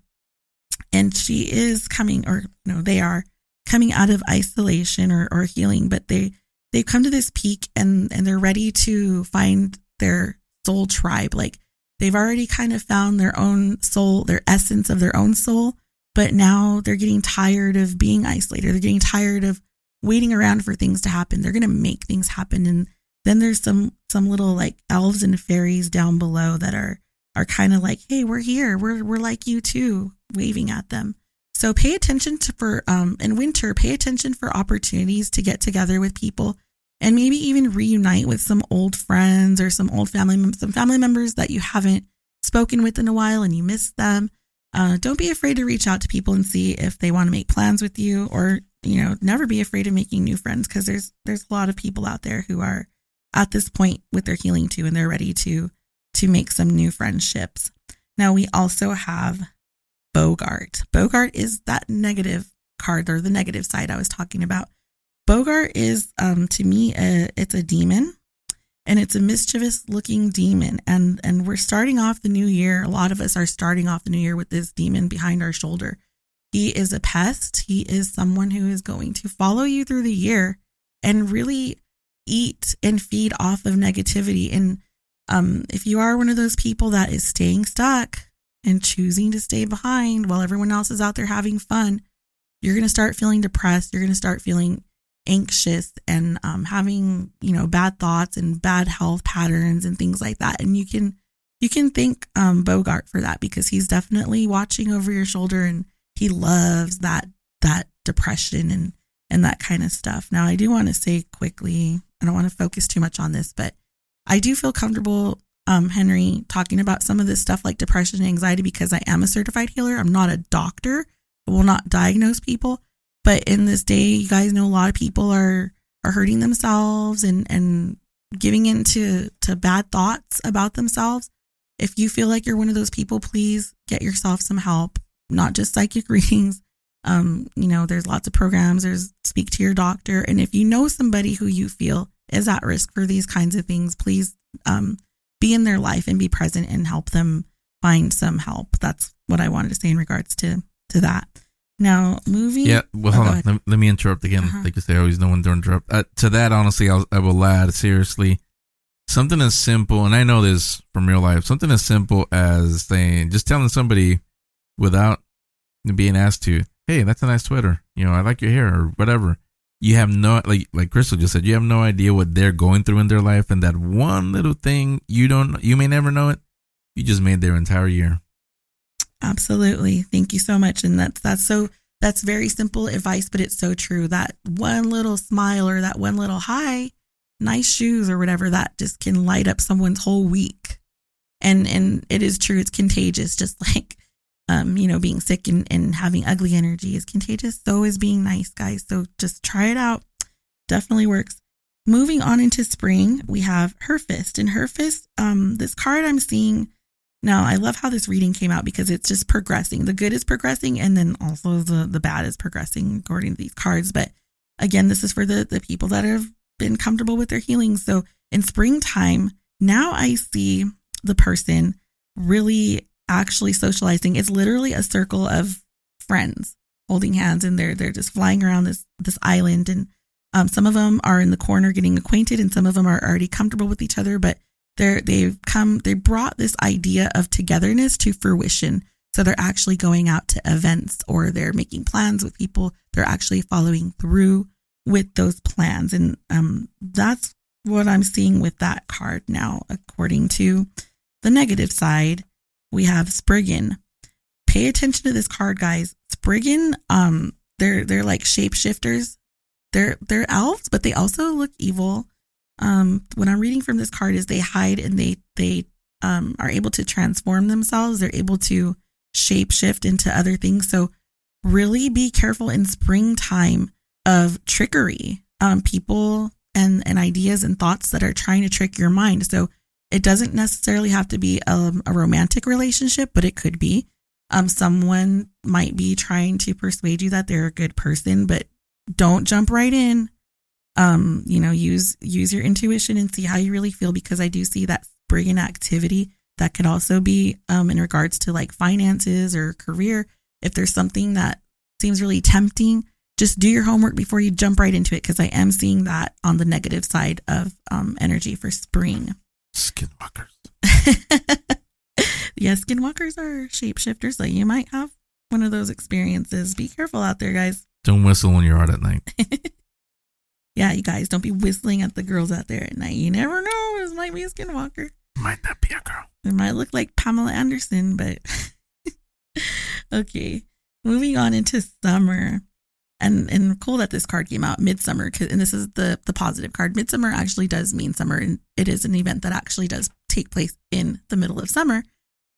and she is coming, or no, they are coming out of isolation or, or healing, but they they come to this peak and and they're ready to find their soul tribe. Like they've already kind of found their own soul, their essence of their own soul, but now they're getting tired of being isolated. They're getting tired of waiting around for things to happen. They're going to make things happen and then there's some some little like elves and fairies down below that are are kind of like, "Hey, we're here. We're we're like you too," waving at them. So pay attention to for um in winter, pay attention for opportunities to get together with people and maybe even reunite with some old friends or some old family some family members that you haven't spoken with in a while and you miss them. Uh, don't be afraid to reach out to people and see if they want to make plans with you or you know never be afraid of making new friends because there's there's a lot of people out there who are at this point with their healing too, and they're ready to to make some new friendships. Now we also have Boggart. Boggart is that negative card or the negative side I was talking about. Boggart is um, to me a, it's a demon and it's a mischievous looking demon and and we're starting off the new year a lot of us are starting off the new year with this demon behind our shoulder he is a pest he is someone who is going to follow you through the year and really eat and feed off of negativity. And um, if you are one of those people that is staying stuck and choosing to stay behind while everyone else is out there having fun, you're going to start feeling depressed. You're going to start feeling anxious and um, having, you know, bad thoughts and bad health patterns and things like that. And you can, you can thank um, Boggart for that because he's definitely watching over your shoulder and he loves that that depression and and that kind of stuff. Now, I do want to say quickly, I don't want to focus too much on this, but I do feel comfortable, um, Henry, talking about some of this stuff like depression and anxiety because I am a certified healer. I'm not a doctor. I will not diagnose people. But in this day, you guys know a lot of people are are hurting themselves and and giving into to bad thoughts about themselves. If you feel like you're one of those people, please get yourself some help, not just psychic [LAUGHS] readings. Um, you know, there's lots of programs, there's speak to your doctor. And if you know somebody who you feel is at risk for these kinds of things, please um, be in their life and be present and help them find some help. That's what I wanted to say in regards to to that. Now, moving. Yeah, well, oh, hold on. Let, let, me interrupt again. Uh-huh. Like say, I always know when to interrupt. Uh, to that, honestly, I'll, I will add seriously something as simple, and I know this from real life, something as simple as saying, just telling somebody without being asked to, hey, that's a nice sweater. You know, I like your hair or whatever. You have no, like, like Crystal just said, you have no idea what they're going through in their life. And that one little thing, you don't, you may never know it. You just made their entire year. Absolutely. Thank you so much. And that's, that's so, that's very simple advice, but it's so true. That one little smile or that one little hi, nice shoes or whatever, that just can light up someone's whole week. And, and it is true. It's contagious. [LAUGHS] Just like, um, you know, being sick and, and having ugly energy is contagious. So is being nice, guys. So just try it out. Definitely works. Moving on into spring, we have Harvest. And Harvest, um, this card I'm seeing now, I love how this reading came out because it's just progressing. The good is progressing, and then also the, the bad is progressing according to these cards. But again, this is for the, the people that have been comfortable with their healing. So in springtime, now I see the person really actually socializing. It's literally a circle of friends holding hands and they're they're just flying around this this island and um, some of them are in the corner getting acquainted and some of them are already comfortable with each other but they're they've come they brought this idea of togetherness to fruition. So they're actually going out to events or they're making plans with people. They're actually following through with those plans and um, that's what i'm seeing with that card now according to the negative side we have Spriggan. Pay attention to this card, guys. Spriggan, um, they're they're like shapeshifters. They're they're elves, but they also look evil. Um, what I'm reading from this card is they hide and they they um are able to transform themselves. They're able to shapeshift into other things. So really be careful in springtime of trickery. Um, people and and ideas and thoughts that are trying to trick your mind. So it doesn't necessarily have to be um, a romantic relationship, but it could be. Um, someone might be trying to persuade you that they're a good person, but don't jump right in. Um, you know, use use your intuition and see how you really feel because I do see that Spriggan activity that could also be um, in regards to like finances or career. If there's something that seems really tempting, just do your homework before you jump right into it because I am seeing that on the negative side of um, energy for spring. Skinwalkers. [LAUGHS] yeah, skinwalkers are shapeshifters, so you might have one of those experiences. Be careful out there, guys. [LAUGHS] Don't whistle when you're out at night. yeah, you guys, don't be whistling at the girls out there at night. You never know. This might be a skinwalker. Might not be a girl. It might look like Pamela Anderson, but [LAUGHS] okay. Moving on into summer and and cool that this card came out midsummer and this is the the positive card. Midsummer actually does mean summer and it is an event that actually does take place in the middle of summer.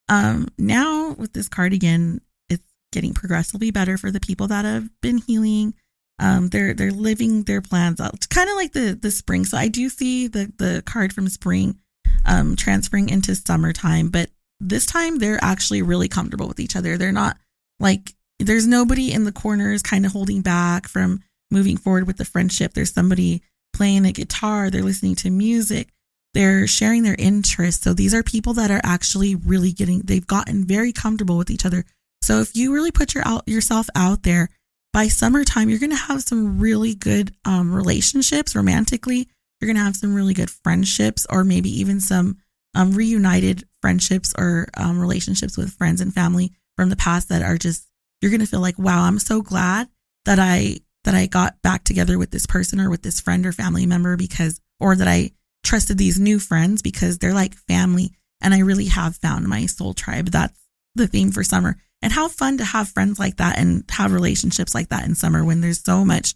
Um now with this card again it's getting progressively better for the people that have been healing. Um they're they're living their plans out. It's kind of like the the spring. So i do see the the card from spring um transferring into summertime but this time they're actually really comfortable with each other. They're not like there's nobody in the corners kind of holding back from moving forward with the friendship. There's somebody playing a guitar, they're listening to music, they're sharing their interests. So these are people that are actually really getting, they've gotten very comfortable with each other. So if you really put your out, yourself out there, by summertime, you're going to have some really good um, relationships romantically. You're going to have some really good friendships, or maybe even some um, reunited friendships or um, relationships with friends and family from the past that are just you're going to feel like, wow, I'm so glad that I that I got back together with this person or with this friend or family member because or that I trusted these new friends because they're like family And I really have found my soul tribe. That's the theme for summer. And how fun to have friends like that and have relationships like that in summer when there's so much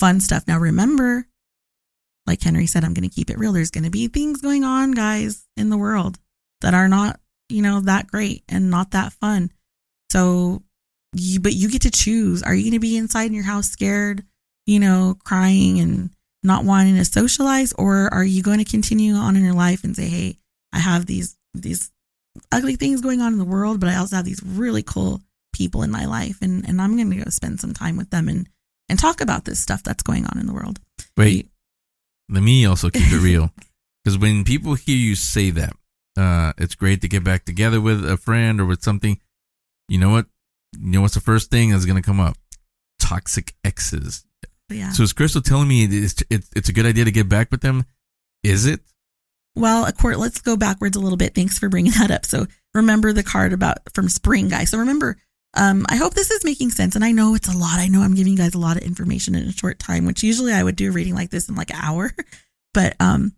fun stuff. Now, remember, like Henry said, I'm going to keep it real. There's going to be things going on, guys, in the world that are not, you know, that great and not that fun. So, you, but you get to choose. Are you going to be inside in your house scared, you know, crying and not wanting to socialize? Or are you going to continue on in your life and say, hey, I have these, these ugly things going on in the world, but I also have these really cool people in my life and, and I'm going to go spend some time with them and, and talk about this stuff that's going on in the world. Wait, let me also keep it real. [LAUGHS] Because when people hear you say that, uh, it's great to get back together with a friend or with something. You know what? You know what's the first thing that's going to come up? Toxic exes. Yeah. So is Crystal telling me it's, it's, it's a good idea to get back with them? Is it? Well, a court, let's go backwards a little bit. Thanks for bringing [LAUGHS] that up. So remember the card about from spring, guys. So remember, um, I hope this is making sense. And I know it's a lot. I know I'm giving you guys a lot of information in a short time, which usually I would do a reading like this in like an hour. [LAUGHS] But um,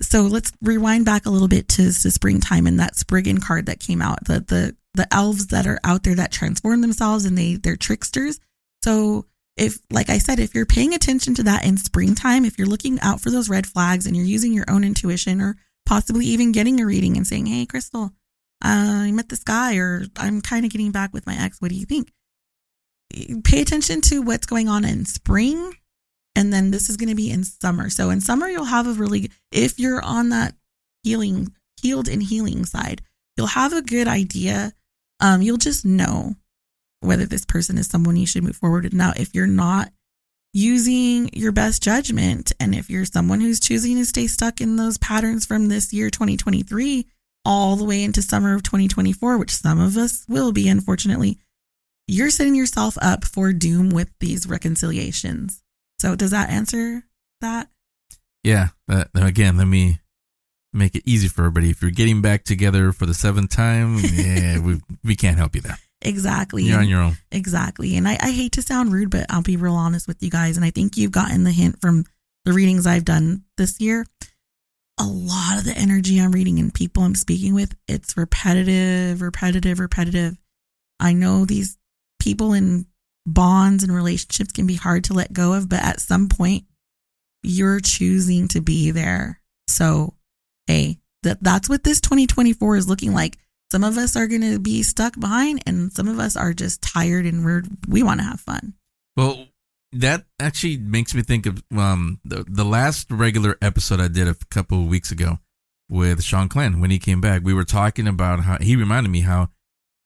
so let's rewind back a little bit to, to springtime and that Spriggan card that came out. The the the elves that are out there that transform themselves and they they're tricksters. So if like I said, if you're paying attention to that in springtime, if you're looking out for those red flags and you're using your own intuition or possibly even getting a reading and saying, Hey, Crystal, uh, I met this guy or I'm kind of getting back with my ex. What do you think? Pay attention to what's going on in spring. And then this is going to be in summer. So in summer, you'll have a really, if you're on that healing, healed and healing side, you'll have a good idea. Um, you'll just know whether this person is someone you should move forward with. Now, if you're not using your best judgment, and if you're someone who's choosing to stay stuck in those patterns from this year, 2023, all the way into summer of 2024, which some of us will be, unfortunately, you're setting yourself up for doom with these reconciliations. So, does that answer that? Yeah. But again, let me make it easy for everybody. If you're getting back together for the seventh time, [LAUGHS] yeah, we we can't help you there. Exactly. You're on your own. Exactly. And I, I hate to sound rude, but I'll be real honest with you guys. And I think you've gotten the hint from the readings I've done this year. A lot of the energy I'm reading and people I'm speaking with, it's repetitive, repetitive, repetitive. I know these people in bonds and relationships can be hard to let go of, but at some point you're choosing to be there. So, hey, that that's what this 2024 is looking like. Some of us are going to be stuck behind and some of us are just tired and we're we want to have fun. Well, that actually makes me think of um the the last regular episode I did a couple of weeks ago with Sean Clan when he came back. We were talking about how he reminded me how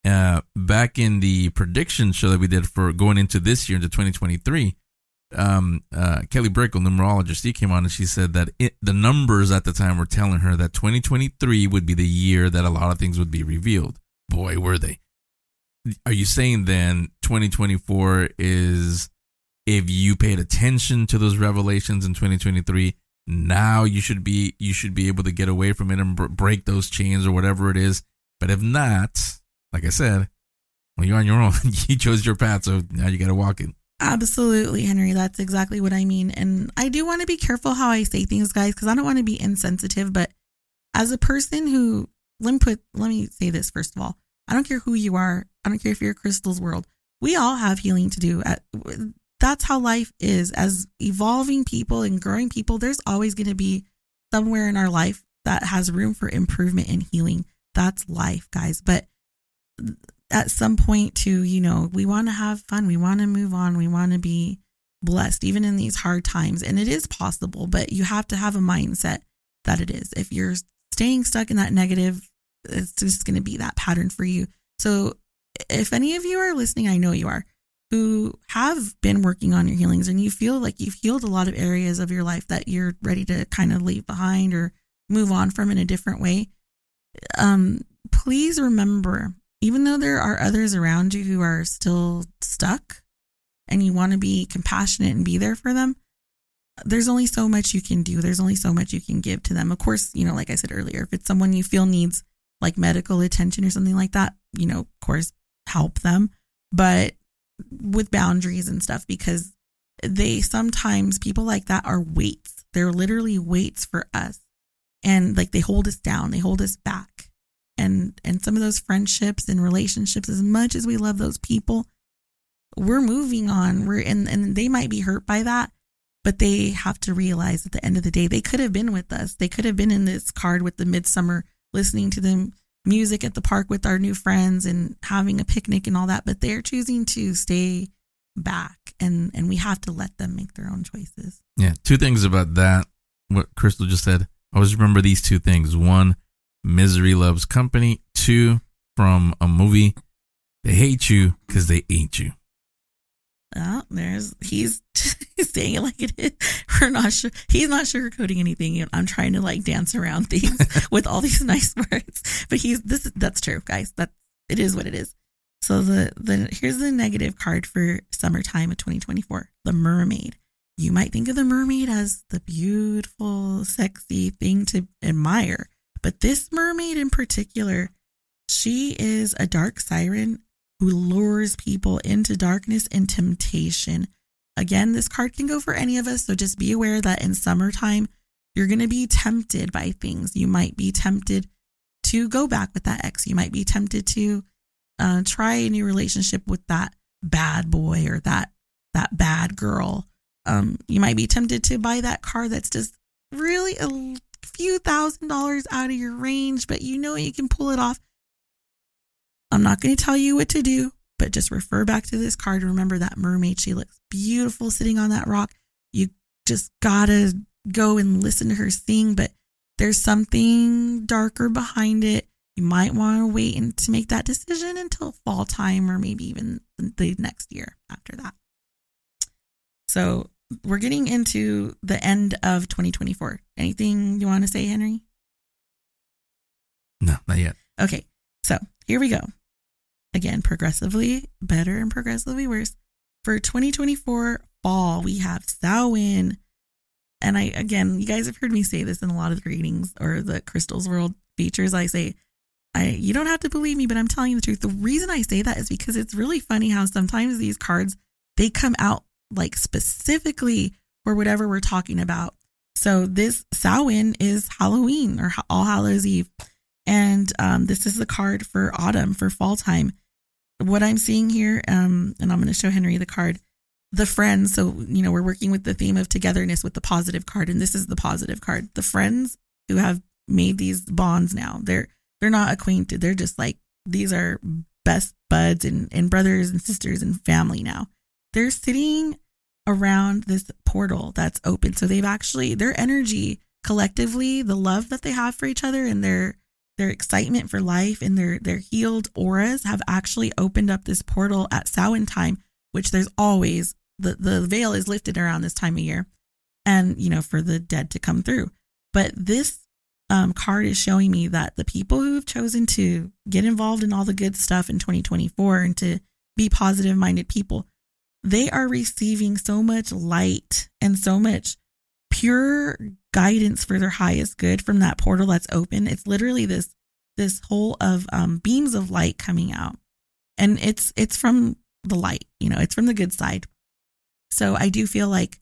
uh, back in the prediction show that we did for going into this year into 2023, um, uh, Kelly Brickle, numerologist, he came on and she said that it, the numbers at the time were telling her that 2023 would be the year that a lot of things would be revealed. Boy, were they. Are you saying then 2024 is if you paid attention to those revelations in 2023, now you should be you should be able to get away from it and break those chains or whatever it is. But if not, like I said, when you're on your own. [LAUGHS] you chose your path, so now you got to walk it. Absolutely, Henry. That's exactly what I mean. And I do want to be careful how I say things, guys, because I don't want to be insensitive. But as a person who, let me put, let me say this first of all. I don't care who you are. I don't care if you're Crystal's world. We all have healing to do. That's how life is. As evolving people and growing people, there's always going to be somewhere in our life that has room for improvement and healing. That's life, guys. But at some point to you know we want to have fun. We want to move on. We want to be blessed even in these hard times. And it is possible but you have to have a mindset that it is. If you're staying stuck in that negative it's just going to be that pattern for you. So if any of you are listening i know you are who have been working on your healings and you feel like you've healed a lot of areas of your life that you're ready to kind of leave behind or move on from in a different way um please remember even though there are others around you who are still stuck and you want to be compassionate and be there for them, there's only so much you can do. There's only so much you can give to them. Of course, you know, like I said earlier, if it's someone you feel needs like medical attention or something like that, you know, of course, help them, but with boundaries and stuff because they sometimes people like that are weights. They're literally weights for us. And like they hold us down, they hold us back. And and some of those friendships and relationships as much as we love those people we're moving on we're and and they might be hurt by that but they have to realize at the end of the day they could have been with us they could have been in this card with the midsummer listening to the music at the park with our new friends and having a picnic and all that but they're choosing to stay back and and we have to let them make their own choices Yeah, two things about that. What Crystal just said. I always remember these two things. One, misery loves company. Two, from a movie, they hate you because they ain't you. Oh, there's he's [LAUGHS] he's saying it like it is. [LAUGHS] We're not sure. He's not sugarcoating anything. I'm trying to like dance around things [LAUGHS] with all these nice words, but he's this. That's true, guys. That it is what it is. So the the here's the negative card for summertime of 2024. The mermaid. You might think of the mermaid as the beautiful, sexy thing to admire, but this mermaid in particular, she is a dark siren who lures people into darkness and temptation. Again, this card can go for any of us, so just be aware that in summertime, you're going to be tempted by things. You might be tempted to go back with that ex. You might be tempted to uh, try a new relationship with that bad boy or that that bad girl. Um, you might be tempted to buy that car that's just really a few thousand dollars out of your range, but you know you can pull it off. I'm not going to tell you what to do, but just refer back to this card. Remember that mermaid. She looks beautiful sitting on that rock. You just gotta go and listen to her sing, but there's something darker behind it. You might want to wait and to make that decision until fall time or maybe even the next year after that. So we're getting into the end of 2024. Anything you want to say, Henry? No, not yet. Okay, so here we go. Again, progressively better and progressively worse. For 2024 fall, we have Samhain. And I, again, you guys have heard me say this in a lot of the readings or the Crystals World features. I say, I, you don't have to believe me, but I'm telling you the truth. The reason I say that is because it's really funny how sometimes these cards, they come out like specifically for whatever we're talking about. So this Samhain is Halloween or All Hallows Eve. And um, this is the card for autumn, for fall time. What I'm seeing here, um, and I'm going to show Henry the card, the friends. So, you know, we're working with the theme of togetherness with the positive card, and this is the positive card. The friends who have made these bonds now, they're they're not acquainted. They're just like these are best buds and, and brothers and sisters and family now. They're sitting around this portal that's open. So they've actually their energy collectively, the love that they have for each other and their their excitement for life and their their healed auras have actually opened up this portal at Samhain time, which there's always the the veil is lifted around this time of year, and you know for the dead to come through. But this um, card is showing me that the people who have chosen to get involved in all the good stuff in 2024 and to be positive minded people, they are receiving so much light and so much pure guidance for their highest good from that portal that's open. It's literally this this hole of um, beams of light coming out, and it's it's from the light. You know, it's from the good side. So I do feel like,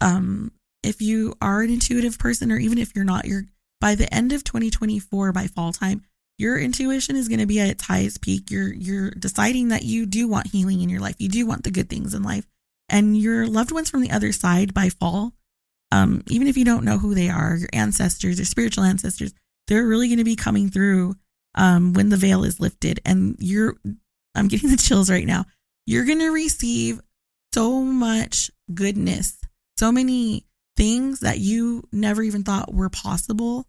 um, if you are an intuitive person, or even if you're not, you're by the end of 2024, by fall time, your intuition is going to be at its highest peak. You're you're deciding that you do want healing in your life. You do want the good things in life, and your loved ones from the other side by fall um, even if you don't know who they are, your ancestors, your spiritual ancestors, they're really going to be coming through um, when the veil is lifted. And you're, I'm getting [LAUGHS] the chills right now. You're going to receive so much goodness, so many things that you never even thought were possible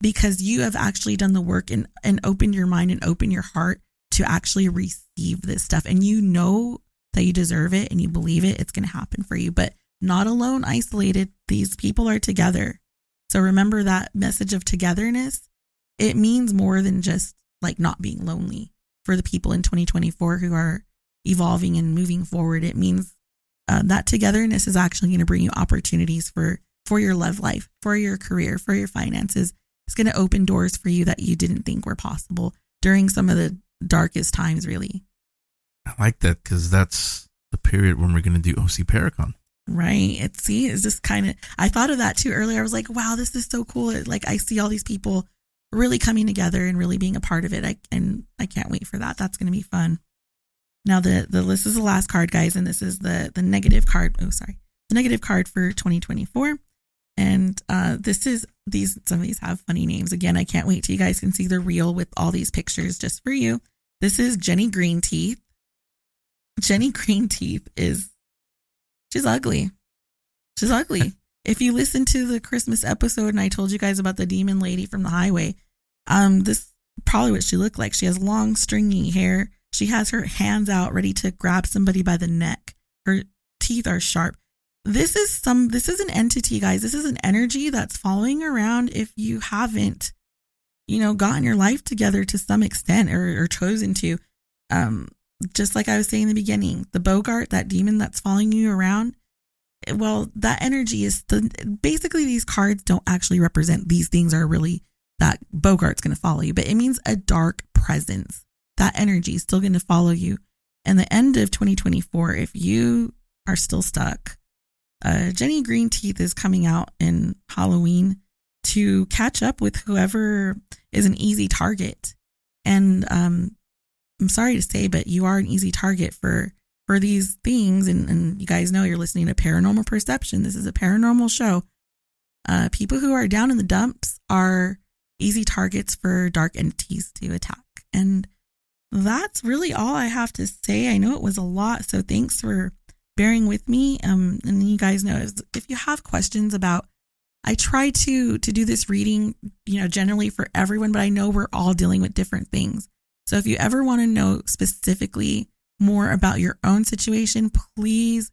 because you have actually done the work and, and opened your mind and opened your heart to actually receive this stuff. And you know that you deserve it and you believe it, it's going to happen for you. But not alone, isolated. These people are together. So remember that message of togetherness. It means more than just like not being lonely for the people in 2024 who are evolving and moving forward. It means uh, that togetherness is actually going to bring you opportunities for for your love life, for your career, for your finances. It's going to open doors for you that you didn't think were possible during some of the darkest times, really. I like that because that's the period when we're going to do OC Paracon. Right. It see, it's just kind of I thought of that too earlier. I was like, wow, this is so cool. It, like I see all these people really coming together and really being a part of it. I and I can't wait for that. That's going to be fun. Now the the list is the last card, guys, and this is the the negative card. Oh, sorry, the negative card for 2024. And uh, this is these some of these have funny names. Again, I can't wait till you guys can see the reel with all these pictures just for you. This is Jenny Green Teeth. Jenny Green Teeth is she's ugly. She's ugly. [LAUGHS] if you listen to the Christmas episode and I told you guys about the demon lady from the highway, um, this probably what she looked like. She has long, stringy hair. She has her hands out ready to grab somebody by the neck. Her teeth are sharp. This is some this is an entity, guys. This is an energy that's following around if you haven't, you know, gotten your life together to some extent or, or chosen to. Um, just like I was saying in the beginning, the Boggart, that demon that's following you around, well, that energy is the basically these cards don't actually represent these things are really that Boggart's going to follow you, but it means a dark presence. That energy is still going to follow you. And the end of 2024, if you are still stuck, uh, Jenny Green Teeth is coming out in Halloween to catch up with whoever is an easy target. And um, I'm sorry to say, but you are an easy target for for these things. And, and you guys know you're listening to Paranormal Perception. This is a paranormal show. Uh, people who are down in the dumps are easy targets for dark entities to attack. And that's really all I have to say. I know it was a lot, so thanks for bearing with me. Um, and you guys know if you have questions about, I try to to do this reading, you know, generally for everyone, but I know we're all dealing with different things. So if you ever want to know specifically more about your own situation, please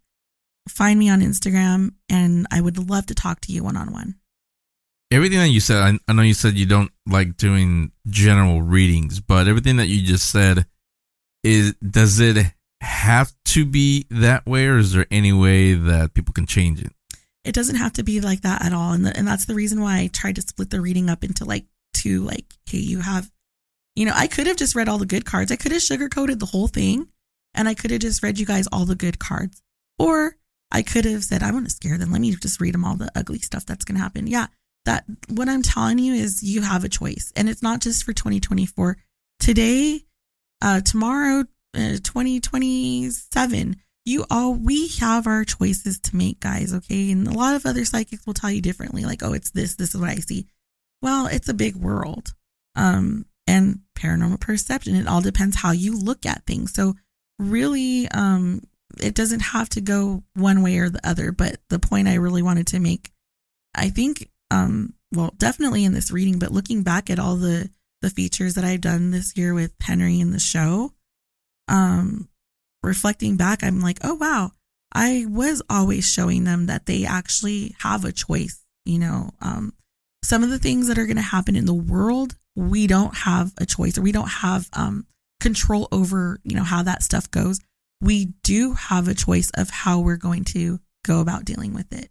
find me on Instagram and I would love to talk to you one on one. Everything that you said, I, I know you said you don't like doing general readings, but everything that you just said is does it have to be that way or is there any way that people can change it? It doesn't have to be like that at all. And, the, and that's the reason why I tried to split the reading up into like two, like, hey, you have, you know, I could have just read all the good cards. I could have sugarcoated the whole thing and I could have just read you guys all the good cards. Or I could have said, I want to scare them. Let me just read them all the ugly stuff that's going to happen. Yeah. That what I'm telling you is you have a choice. And it's not just for 2024. Today, uh, tomorrow, uh, 2027, you all, we have our choices to make, guys. Okay. And a lot of other psychics will tell you differently. Like, oh, it's this, this is what I see. Well, it's a big world. Um, and paranormal perception. It all depends how you look at things. So really um it doesn't have to go one way or the other but the point i really wanted to make i think um well definitely in this reading but looking back at all the the features that i've done this year with henry in the show um reflecting back i'm like oh wow i was always showing them that they actually have a choice you know um some of the things that are going to happen in the world we don't have a choice or we don't have um control over, you know, how that stuff goes, we do have a choice of how we're going to go about dealing with it.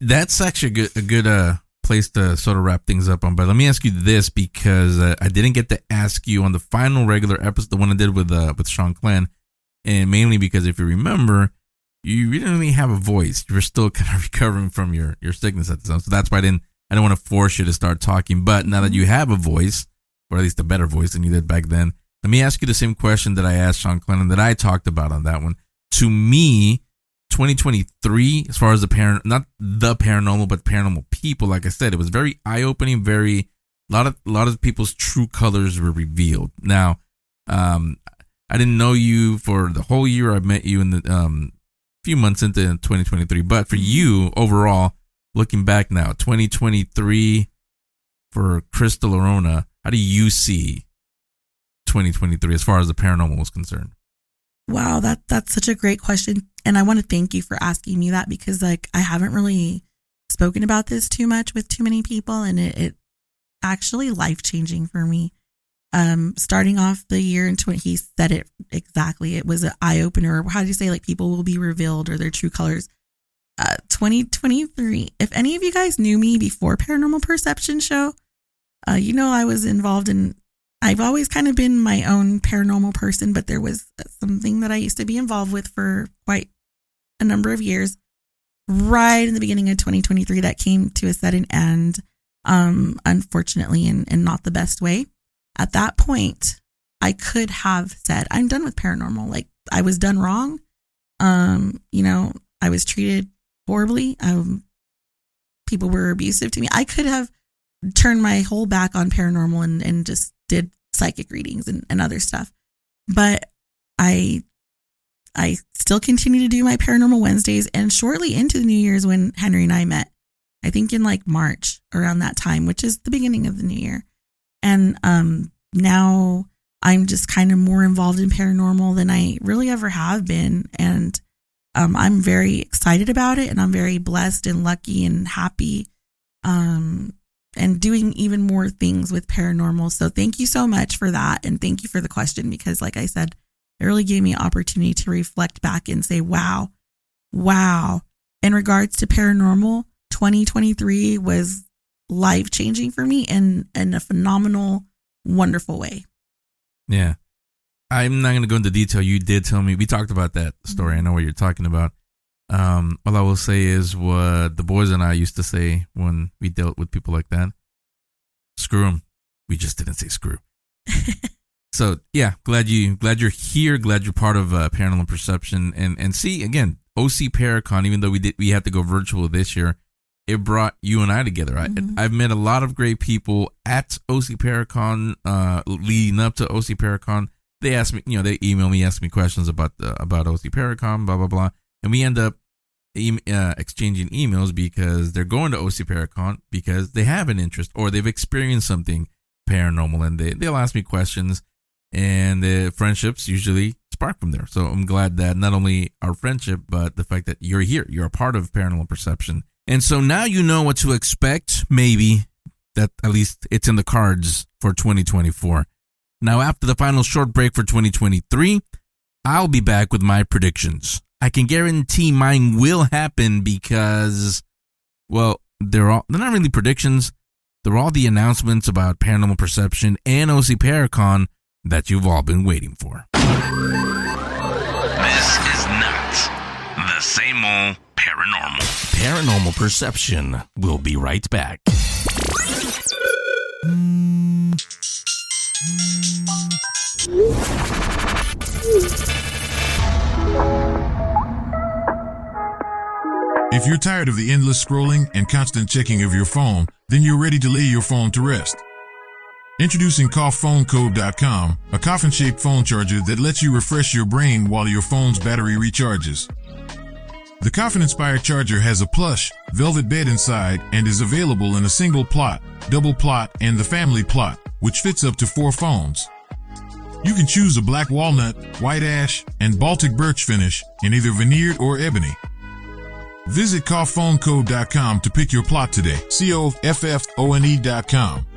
That's actually a good, a good uh, place to sort of wrap things up on. But let me ask you this because uh, I didn't get to ask you on the final regular episode, the one I did with uh, with Sean Clan, and mainly because if you remember, you didn't really have a voice. You were still [LAUGHS] kind of recovering from your your sickness at the time, so that's why I didn't I didn't want to force you to start talking. But now that you have a voice, or at least a better voice than you did back then. Let me ask you the same question that I asked Sean Clennon that I talked about on that one. To me, 2023, as far as the parent, not the paranormal, but paranormal people, like I said, it was very eye opening. Very, a lot of, a lot of people's true colors were revealed. Now, um, I didn't know you for the whole year. I met you in the, um, few months into 2023, but for you overall, looking back now, 2023 for Crystal Orona, how do you see 2023 as far as the paranormal is concerned? Wow, that that's such a great question, and I want to thank you for asking me that because like I haven't really spoken about this too much with too many people, and it, it actually life changing for me. Um, starting off the year in 20, he said it exactly. It was an eye opener. How do you say like people will be revealed or their true colors? Uh, 2023. If any of you guys knew me before Paranormal Perception Show, uh, you know, I was involved in, I've always kind of been my own paranormal person, but there was something that I used to be involved with for quite a number of years. Right in the beginning of 2023, that came to a sudden end. um, unfortunately, and, not the best way. At that point, I could have said, I'm done with paranormal. Like I was done wrong. Um, you know, I was treated horribly. Um, people were abusive to me. I could have turned my whole back on paranormal and, and just did psychic readings and, and other stuff. But I I still continue to do my paranormal Wednesdays and shortly into the New Year's when Henry and I met. I think in like March around that time, which is the beginning of the new year. And um now I'm just kind of more involved in paranormal than I really ever have been and um, I'm very excited about it and I'm very blessed and lucky and happy um, and doing even more things with paranormal. So thank you so much for that. And thank you for the question because, like I said, it really gave me an opportunity to reflect back and say, wow, wow. In regards to paranormal, 2023 was life changing for me in, in a phenomenal, wonderful way. Yeah. I'm not going to go into detail. You did tell me. We talked about that story. Mm-hmm. I know what you're talking about. Um, all I will say is what the boys and I used to say when we dealt with people like that. Screw them. We just didn't say screw. [LAUGHS] so yeah, glad you glad you're here. Glad you're part of uh, Paranormal Perception. And and see again, OC Paracon. Even though we did we had to go virtual this year, it brought you and I together. Mm-hmm. I, I've met a lot of great people at OC Paracon, uh, leading up to OC Paracon they ask me, you know, they email me, ask me questions about the, about OC Paracon, blah blah blah, and we end up e- uh, exchanging emails because they're going to OC Paracon because they have an interest or they've experienced something paranormal, and they they'll ask me questions, and the friendships usually spark from there. So I'm glad that not only our friendship, but the fact that you're here, you're a part of Paranormal Perception, and so now you know what to expect. Maybe that at least it's in the cards for 2024. Now, after the final short break for 2023, I'll be back with my predictions. I can guarantee mine will happen because, well, they're all they're not really predictions. They're all the announcements about paranormal perception and OC Paracon that you've all been waiting for. This is not the same old paranormal. Paranormal perception. We'll be right back. If you're tired of the endless scrolling and constant checking of your phone, then you're ready to lay your phone to rest. Introducing CoughPhoneCode.com, a coffin-shaped phone charger that lets you refresh your brain while your phone's battery recharges. The coffin-inspired charger has a plush, velvet bed inside and is available in a single plot, double plot, and the family plot, which fits up to four phones. You can choose a black walnut, white ash, and Baltic birch finish in either veneered or ebony. Visit CoughPhoneCode.com to pick your plot today. C-O-F-F-O-N-E.com.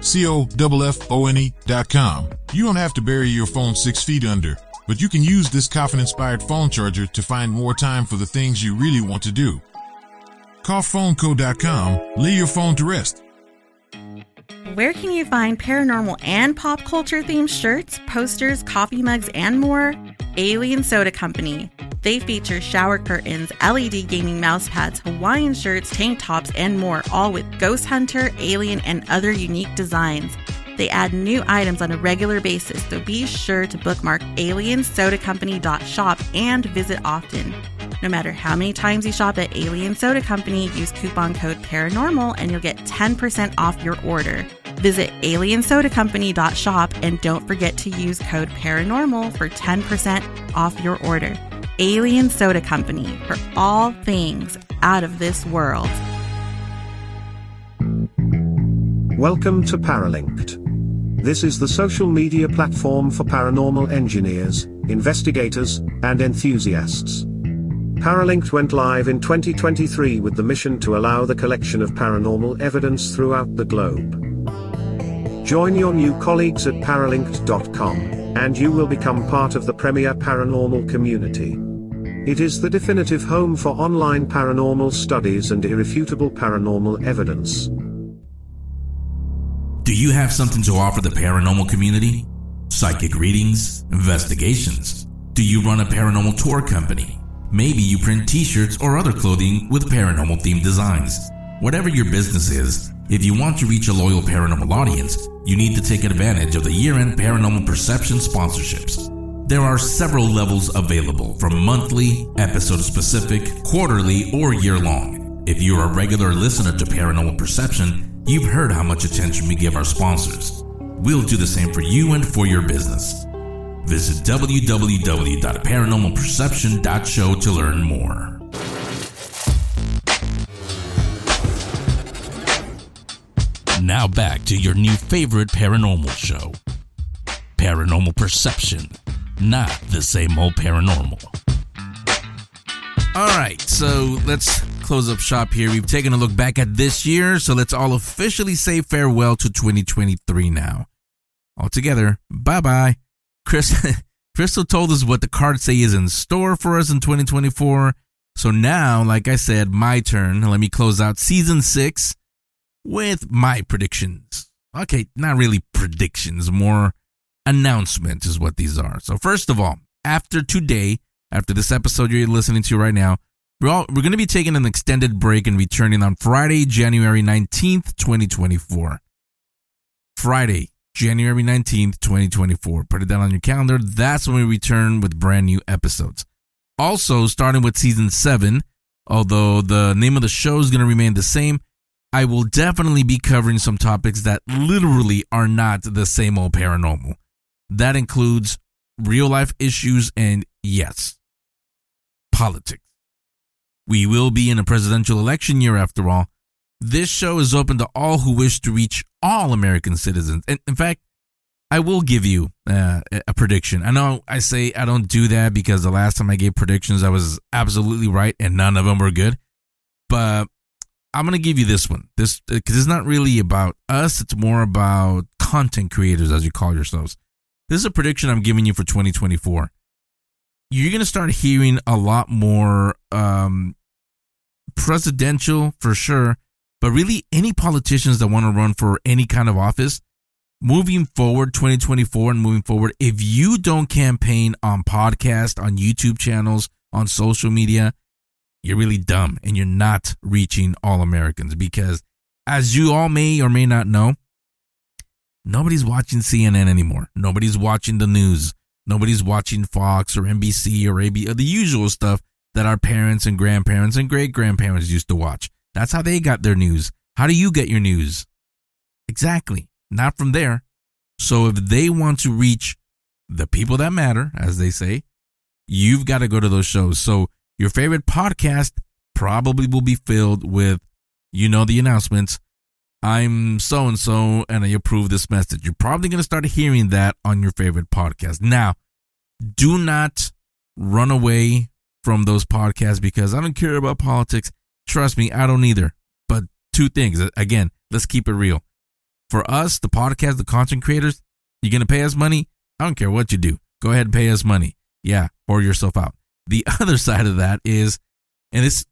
C-O-F-F-O-N-E.com. You don't have to bury your phone six feet under, but you can use this coffin-inspired phone charger to find more time for the things you really want to do. CoughPhoneCode.com. Lay your phone to rest. Where can you find paranormal and pop culture themed shirts, posters, coffee mugs, and more? Alien Soda Company. They feature shower curtains, LED gaming mouse pads, Hawaiian shirts, tank tops, and more, all with Ghost Hunter, Alien, and other unique designs. They add new items on a regular basis, so be sure to bookmark aliensodacompany.shop and visit often. No matter how many times you shop at Alien Soda Company, use coupon code PARANORMAL and you'll get 10% off your order. Visit aliensodacompany.shop and don't forget to use code PARANORMAL for 10% off your order. Alien Soda Company for all things out of this world. Welcome to Paralinked. This is the social media platform for paranormal engineers, investigators, and enthusiasts. Paralinked went live in 2023 with the mission to allow the collection of paranormal evidence throughout the globe. Join your new colleagues at paralinked.com, and you will become part of the premier paranormal community. It is the definitive home for online paranormal studies and irrefutable paranormal evidence. Do you have something to offer the paranormal community? Psychic readings, investigations? Do you run a paranormal tour company? Maybe you print t shirts or other clothing with paranormal themed designs. Whatever your business is, if you want to reach a loyal paranormal audience, you need to take advantage of the year end Paranormal Perception sponsorships. There are several levels available from monthly, episode specific, quarterly, or year long. If you're a regular listener to Paranormal Perception, you've heard how much attention we give our sponsors. We'll do the same for you and for your business. Visit www.paranormalperception.show to learn more. Now back to your new favorite paranormal show Paranormal Perception, not the same old paranormal. All right, so let's close up shop here. We've taken a look back at this year, so let's all officially say farewell to 2023 now. All together, bye bye. Chris, [LAUGHS] Crystal told us what the cards say is in store for us in 2024. So now, like I said, my turn. Let me close out season six with my predictions. Okay, not really predictions, more announcement is what these are. So first of all, after today, after this episode you're listening to right now, we're all, we're going to be taking an extended break and returning on Friday, January 19th, 2024. Friday, January 19th, 2024. Put it down on your calendar. That's when we return with brand new episodes. Also, starting with season 7, although the name of the show is going to remain the same, I will definitely be covering some topics that literally are not the same old paranormal. That includes real life issues and, yes, politics. We will be in a presidential election year after all. This show is open to all who wish to reach all American citizens. And in fact, I will give you uh, a prediction. I know I say I don't do that because the last time I gave predictions, I was absolutely right and none of them were good. But I'm going to give you this one. This because it's not really about us. It's more about content creators, as you call yourselves. This is a prediction I'm giving you for 2024. You're going to start hearing a lot more um, presidential for sure, but really any politicians that want to run for any kind of office moving forward 2024 and moving forward if you don't campaign on podcast on youtube channels on social media you're really dumb and you're not reaching all americans because as you all may or may not know nobody's watching cnn anymore nobody's watching the news nobody's watching fox or nbc or ab or the usual stuff that our parents and grandparents and great grandparents used to watch that's how they got their news how do you get your news exactly not from there. So if they want to reach the people that matter, as they say, you've got to go to those shows. So your favorite podcast probably will be filled with, you know, the announcements. I'm so and so, and I approve this message. You're probably going to start hearing that on your favorite podcast. Now, do not run away from those podcasts because I don't care about politics. Trust me, I don't either. But two things. Again, let's keep it real for us, the podcast, the content creators, you're going to pay us money? I don't care what you do. Go ahead and pay us money. Yeah, or yourself out. The [LAUGHS] other side of that is, and this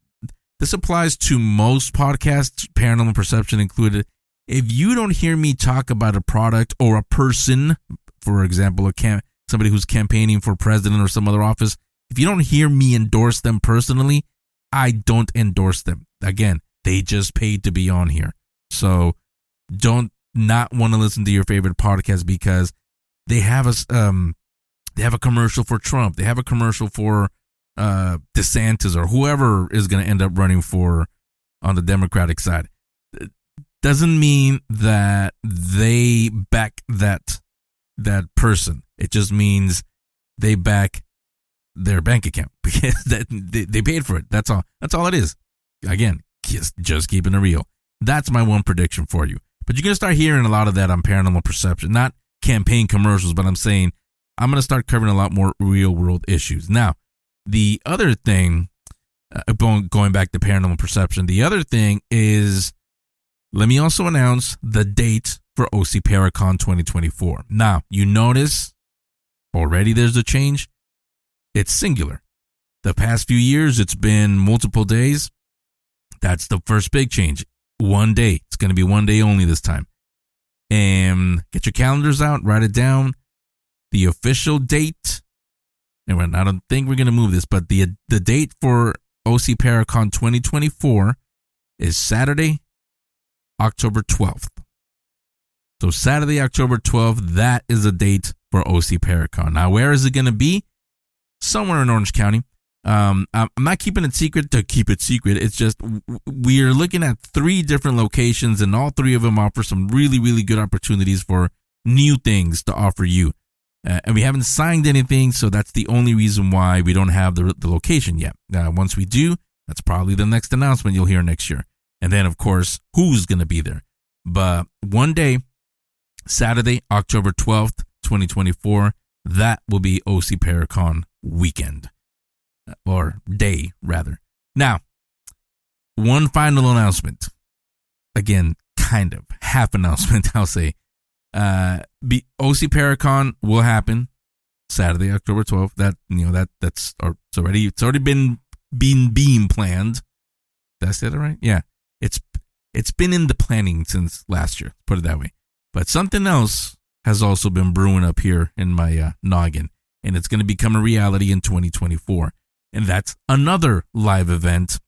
this applies to most podcasts, paranormal perception included. If you don't hear me talk about a product or a person, for example, a cam- somebody who's campaigning for president or some other office, if you don't hear me endorse them personally, I don't endorse them. Again, they just paid to be on here. So don't not want to listen to your favorite podcast because they have a um they have a commercial for Trump, they have a commercial for uh DeSantis or whoever is going to end up running for on the Democratic side. Doesn't mean that they back that that person. It just means they back their bank account [LAUGHS] because that they, they paid for it. That's all. That's all it is. Again, just just keeping it real. That's my one prediction for you. But you're to start hearing a lot of that on paranormal perception, not campaign commercials, but I'm saying I'm to start covering a lot more real world issues. Now, the other thing, uh, going back to paranormal perception, the other thing is let me also announce the date for OC Paracon 2024. Now, you notice already there's a change. It's singular. The past few years, it's been multiple days. That's the first big change one day. It's going to be one day only this time. And get your calendars out, write it down. The official date, and I don't think we're going to move this, but the the date for OC Paracon 2024 is Saturday, October 12th. So Saturday, October 12th, that is a date for OC Paracon. Now, where is it going to be? Somewhere in Orange County. Um, I'm not keeping it secret to keep it secret. It's just we're looking at three different locations, and all three of them offer some really, really good opportunities for new things to offer you. Uh, and we haven't signed anything, so that's the only reason why we don't have the, the location yet. Now, once we do, that's probably the next announcement you'll hear next year. And then, of course, who's going to be there. But one day, Saturday, October 12th, 2024, that will be OC Paracon weekend or day, rather. Now, one final announcement. Again, kind of half announcement, [LAUGHS] I'll say. Uh, be, OC Paracon will happen Saturday, October 12th. That, you know, that, that's, it's already, it's already been, been being planned. Did I say that right? Yeah. It's, it's been in the planning since last year, put it that way. But something else has also been brewing up here in my uh, noggin, and it's going to become a reality in 2024. And that's another live event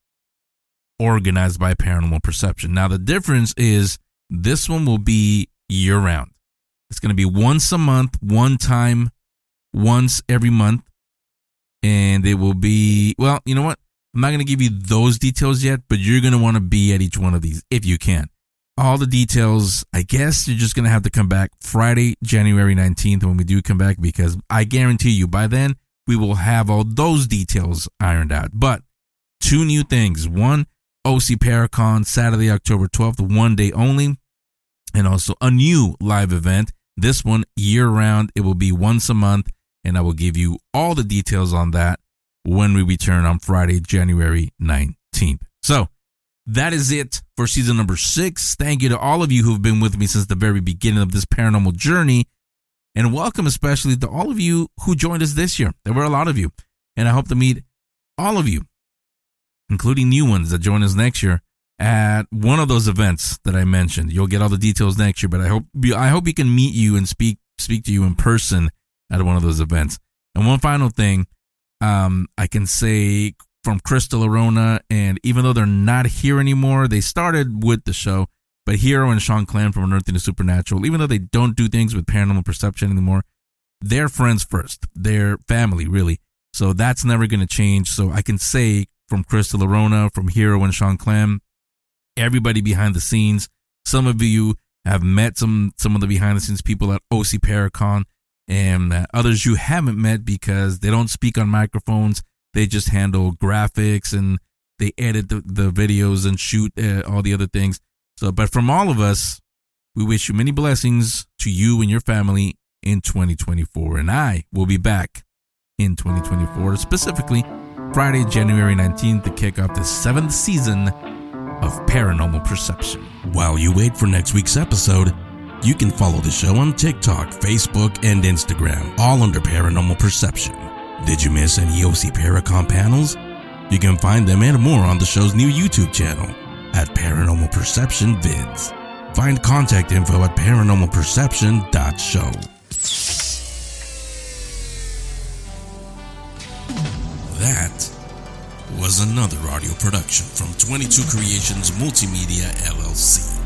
organized by Paranormal Perception. Now, the difference is this one will be year round. It's going to be once a month, one time, once every month. And it will be, well, you know what? I'm not going to give you those details yet, but you're going to want to be at each one of these if you can. All the details, I guess you're just going to have to come back Friday, January 19th when we do come back because I guarantee you by then we will have all those details ironed out. But two new things. One, OC Paracon, Saturday, October 12th, one day only. And also a new live event. This one year round. It will be once a month. And I will give you all the details on that when we return on Friday, January 19th. So that is it for season number six. Thank you to all of you who've been with me since the very beginning of this paranormal journey. And welcome especially to all of you who joined us this year. There were a lot of you. And I hope to meet all of you, including new ones that join us next year at one of those events that I mentioned. You'll get all the details next year, but I hope I hope we can meet you and speak speak to you in person at one of those events. And one final thing, um, I can say from Crystal Orona, and even though they're not here anymore, they started with the show. But Hero and Sean Clem from Unearthing the Supernatural, even though they don't do things with paranormal perception anymore, they're friends first. They're family, really. So that's never going to change. So I can say from Crystal Orona, from Hero and Sean Clem, everybody behind the scenes. Some of you have met some some of the behind the scenes people at OC Paracon, and uh, others you haven't met because they don't speak on microphones. They just handle graphics and they edit the, the videos and shoot uh, all the other things. So, but from all of us, we wish you many blessings to you and your family in 2024. And I will be back in 2024, specifically Friday, January 19th, to kick off the seventh season of Paranormal Perception. While you wait for next week's episode, you can follow the show on TikTok, Facebook, and Instagram, all under Paranormal Perception. Did you miss any OC Paracon panels? You can find them and more on the show's new YouTube channel at Paranormal Perception Vids. Find contact info at paranormalperception.show. That was another audio production from 22 Creations Multimedia LLC.